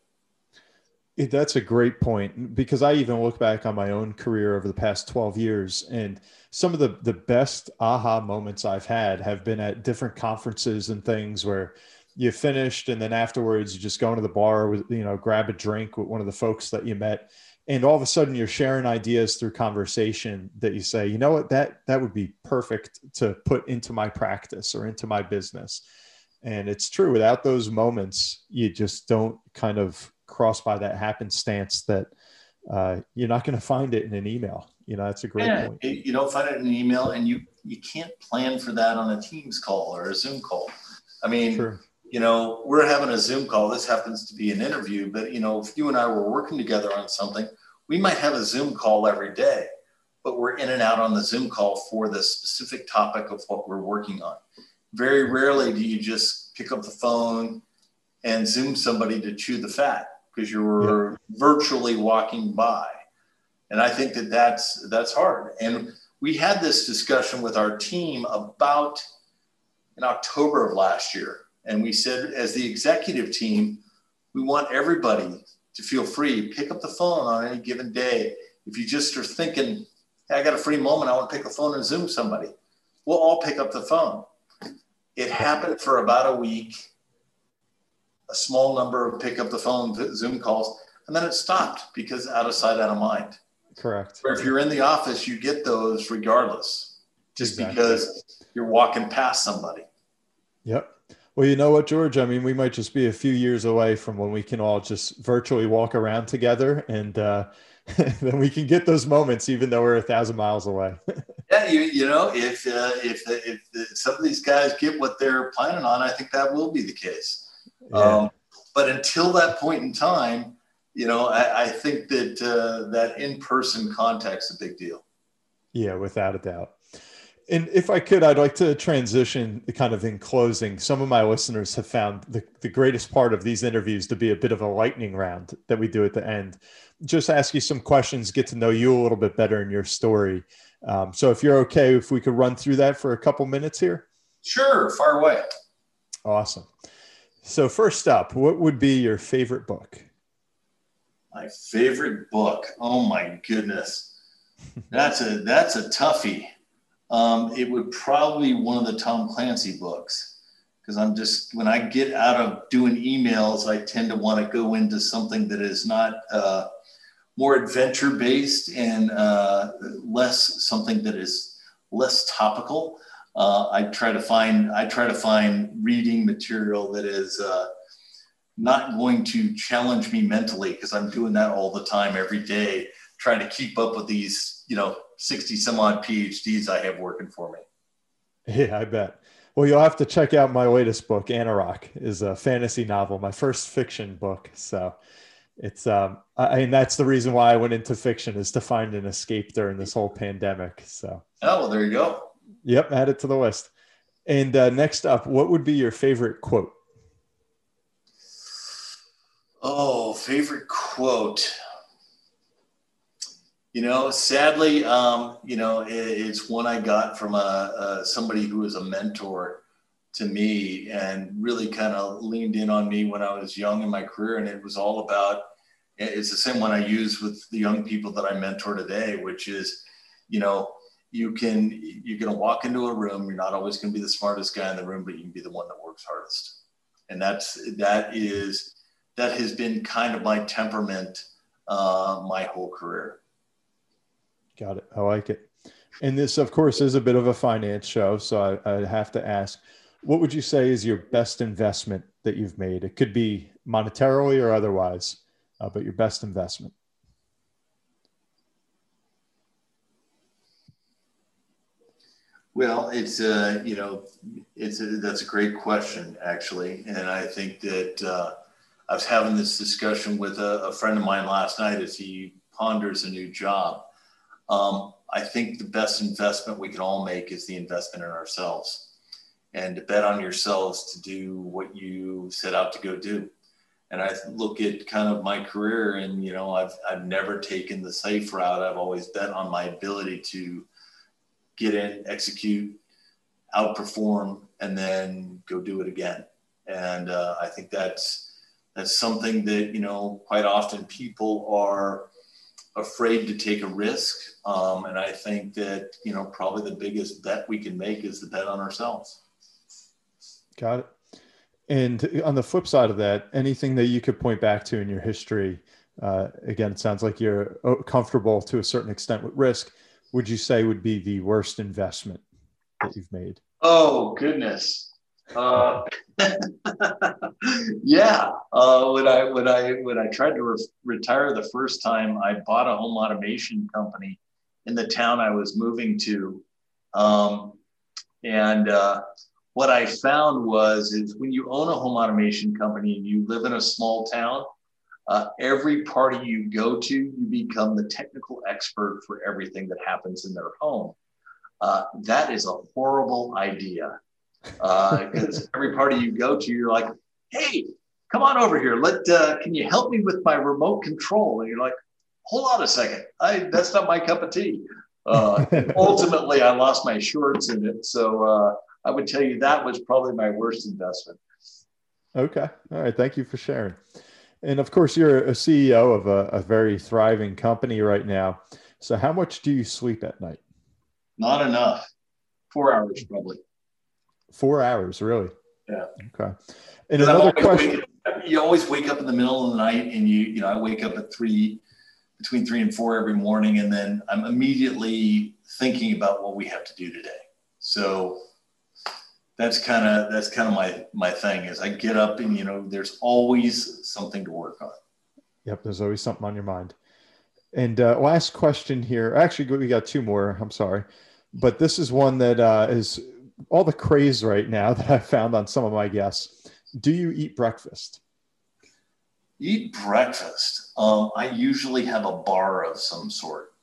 That's a great point because I even look back on my own career over the past 12 years and some of the the best aha moments I've had have been at different conferences and things where you finished and then afterwards you just go into the bar with you know grab a drink with one of the folks that you met and all of a sudden you're sharing ideas through conversation that you say you know what? That that would be perfect to put into my practice or into my business. And it's true without those moments you just don't kind of cross by that happenstance that uh, you're not going to find it in an email you know, that's a great yeah, point.
You don't find it in an email, and you you can't plan for that on a Teams call or a Zoom call. I mean, sure. you know, we're having a Zoom call. This happens to be an interview, but you know, if you and I were working together on something, we might have a Zoom call every day, but we're in and out on the Zoom call for the specific topic of what we're working on. Very rarely do you just pick up the phone and Zoom somebody to chew the fat because you're yeah. virtually walking by and I think that that's that's hard. And we had this discussion with our team about in October of last year, and we said as the executive team, we want everybody to feel free. Pick up the phone on any given day. If you just are thinking, hey, I got a free moment, I want to pick the phone and Zoom somebody. We'll all pick up the phone. It happened for about a week, a small number of pick up the phone Zoom calls, and then it stopped because out of sight, out of mind.
Correct.
Or if you're in the office, you get those regardless, just exactly. because you're walking past somebody.
Yep. Well, you know what, George? I mean, we might just be a few years away from when we can all just virtually walk around together, and uh, then we can get those moments, even though we're a thousand miles away.
yeah, you you know, if uh, if if some of these guys get what they're planning on, I think that will be the case. Yeah. Um, but until that point in time, you know, I, I think that uh, that in-person contact's a big deal.
Yeah, without a doubt. And if I could, I'd like to transition kind of in closing. Some of my listeners have found the, the greatest part of these interviews to be a bit of a lightning round that we do at the end. Just ask you some questions, get to know you a little bit better in your story. Um, so if you're okay, if we could run through that for a couple minutes here.
Sure, far away.
Awesome. So first up, what would be your favorite book?
My favorite book. Oh my goodness, that's a that's a toughie. Um, it would probably one of the Tom Clancy books because I'm just when I get out of doing emails, I tend to want to go into something that is not uh, more adventure based and uh, less something that is less topical. Uh, I try to find I try to find reading material that is uh, not going to challenge me mentally because I'm doing that all the time every day, trying to keep up with these you know 60 some odd PhDs I have working for me.
Yeah, I bet. Well, you'll have to check out my latest book, Anarok, is a fantasy novel, my first fiction book. So it's um I mean that's the reason why I went into fiction is to find an escape during this whole pandemic. So
oh well, there you go.
Yep, add it to the list. And uh, next up, what would be your favorite quote?
Oh, favorite quote. You know, sadly, um, you know, it, it's one I got from a, a, somebody who was a mentor to me and really kind of leaned in on me when I was young in my career. And it was all about, it's the same one I use with the young people that I mentor today, which is, you know, you can you're going to walk into a room you're not always going to be the smartest guy in the room but you can be the one that works hardest. And that's that is that has been kind of my temperament uh, my whole career.
Got it. I like it. And this of course is a bit of a finance show so I, I have to ask what would you say is your best investment that you've made? It could be monetarily or otherwise uh, but your best investment
Well, it's uh, you know, it's a, that's a great question actually, and I think that uh, I was having this discussion with a, a, friend of mine last night as he ponders a new job. Um, I think the best investment we can all make is the investment in ourselves, and to bet on yourselves to do what you set out to go do. And I look at kind of my career, and you know, I've I've never taken the safe route. I've always bet on my ability to get in, execute, outperform, and then go do it again. And uh, I think that's that's something that you know quite often people are afraid to take a risk. Um, and I think that you know probably the biggest bet we can make is the bet on ourselves.
Got it. And on the flip side of that, anything that you could point back to in your history, uh, again, it sounds like you're uh, comfortable to a certain extent with risk would you say would be the worst investment that you've made?
Oh goodness. Uh, yeah. Uh, when I when I when I tried to re- retire the first time, I bought a home automation company in the town I was moving to, um, and uh, what I found was is when you own a home automation company and you live in a small town, uh, every party you go to, you become the technical expert for everything that happens in their home. Uh, that is a horrible idea because uh, every party you go to, you're like, "Hey, come on over here. Let uh, can you help me with my remote control?" And you're like, "Hold on a second, I that's not my cup of tea." Uh, ultimately, I lost my shorts in it, so uh, I would tell you that was probably my worst investment.
Okay, all right. Thank you for sharing. And of course, you're a CEO of a, a, very thriving company right now. So, how much do you sleep at night?
Not enough. Four hours, probably.
Four hours, really?
Yeah.
Okay. And another question.
you always wake up in the middle of the night, and you, you know, I wake up at three, between three and four every morning, and then I'm immediately thinking about what we have to do today. So that's kind of that's kind of my my thing is I get up and you know there's always something to work on.
Yep, there's always something on your mind. And uh, last question here. Actually, we got two more. I'm sorry, but this is one that uh, is all the craze right now that I found on some of my guests. Do you eat breakfast?
Eat breakfast. Um, I usually have a bar of some sort.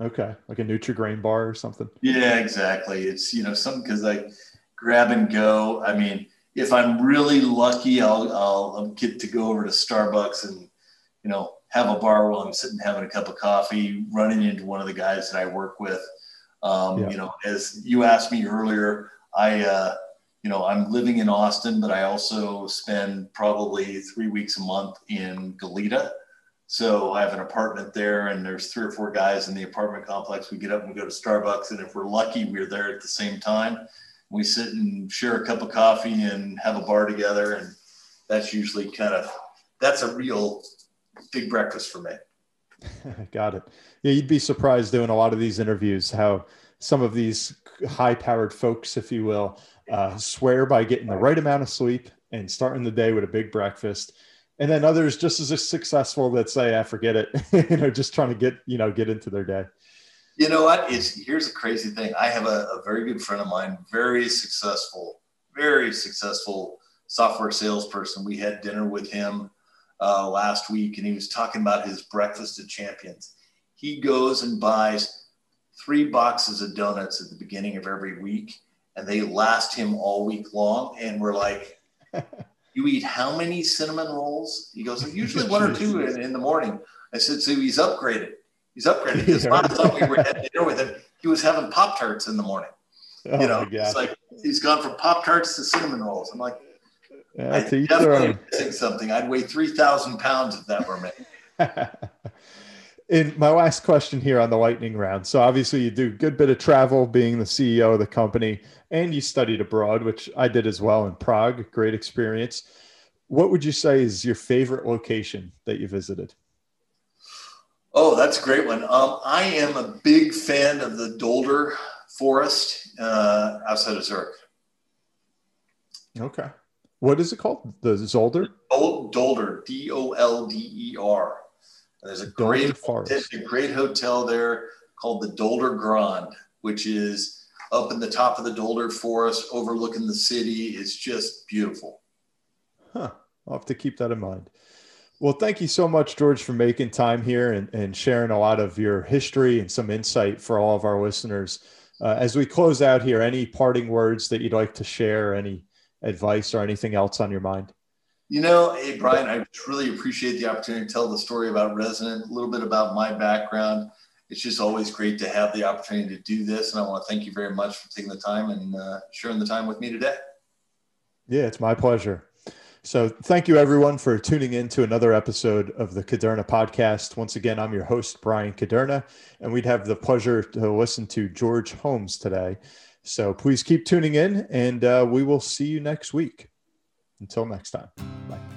Okay, like a Nutri-Grain bar or something.
Yeah, exactly. It's you know something because I grab and go. I mean, if I'm really lucky, I'll, I'll get to go over to Starbucks and, you know, have a bar while I'm sitting having a cup of coffee, running into one of the guys that I work with. Um, yeah. You know, as you asked me earlier, I, uh, you know, I'm living in Austin, but I also spend probably three weeks a month in Goleta. So I have an apartment there, and there's three or four guys in the apartment complex. We get up and we go to Starbucks, and if we're lucky, we're there at the same time. We sit and share a cup of coffee and have a bar together, and that's usually kind of that's a real big breakfast for me.
Got it. Yeah, you'd be surprised doing a lot of these interviews how some of these high-powered folks, if you will, uh, swear by getting the right amount of sleep and starting the day with a big breakfast and then others just as successful that say i forget it you know just trying to get you know get into their day
you know what is here's a crazy thing i have a, a very good friend of mine very successful very successful software salesperson we had dinner with him uh, last week and he was talking about his breakfast of champions he goes and buys three boxes of donuts at the beginning of every week and they last him all week long. And we're like, you eat how many cinnamon rolls? He goes, usually one or two in, in, the morning. I said, so he's upgraded. He's upgraded. Because last time we were at dinner with him, he was having Pop Tarts in the morning. Oh you know, it's like he's gone from Pop Tarts to cinnamon rolls. I'm like, yeah, I definitely missing something. I'd weigh 3,000 pounds if that were me.
in my last question here on the lightning round. So obviously you do a good bit of travel being the CEO of the company and you studied abroad, which I did as well in Prague, great experience. What would you say is your favorite location that you visited?
Oh, that's a great one. Um, I am a big fan of the Dolder Forest uh, outside of Zurich.
Okay. What is it called? The Zolder?
Dolder, D O L D E R. There's a great, a great hotel there called the Dolder Grand, which is up in the top of the Dolder Forest, overlooking the city. It's just beautiful.
Huh. I'll have to keep that in mind. Well, thank you so much, George, for making time here and, and sharing a lot of your history and some insight for all of our listeners. Uh, as we close out here, any parting words that you'd like to share, any advice or anything else on your mind?
You know, hey, Bryan, I really appreciate the opportunity to tell the story about Resonant, a little bit about my background. It's just always great to have the opportunity to do this. And I want to thank you very much for taking the time and uh, sharing the time with me today.
Yeah, it's my pleasure. So, thank you everyone for tuning in to another episode of the Kuderna podcast. Once again, I'm your host, Bryan Kuderna, and we'd have the pleasure to listen to George Holmes today. So, please keep tuning in, and uh, we will see you next week. Until next time, bye.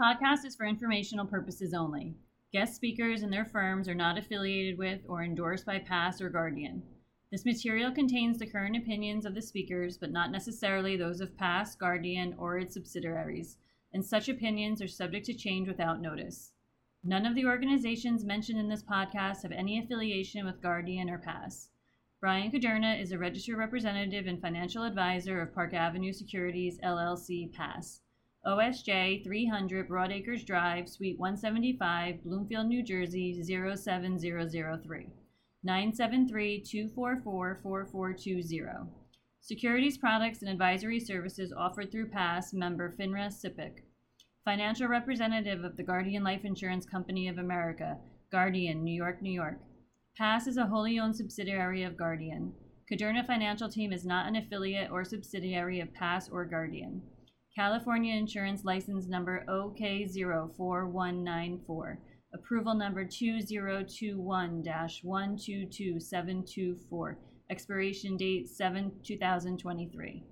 Podcast is for informational purposes only. Guest speakers and their firms are not affiliated with or endorsed by PAS or Guardian. This material contains the current opinions of the speakers, but not necessarily those of PAS, Guardian, or its subsidiaries, and such opinions are subject to change without notice. None of the organizations mentioned in this podcast have any affiliation with Guardian or PAS. Bryan Kuderna is a registered representative and financial advisor of Park Avenue Securities LLC PAS. OSJ 300 Broadacres Drive, Suite 175, Bloomfield, New Jersey 07003. 973-244-4420. Securities products and advisory services offered through PAS member FINRA SIPC. Financial representative of the Guardian Life Insurance Company of America, Guardian, New York, New York. PAS is a wholly owned subsidiary of Guardian. Kuderna Financial Team is not an affiliate or subsidiary of PAS or Guardian. California Insurance License Number OK04194. Approval number 2021-122724. Expiration date 7 2023.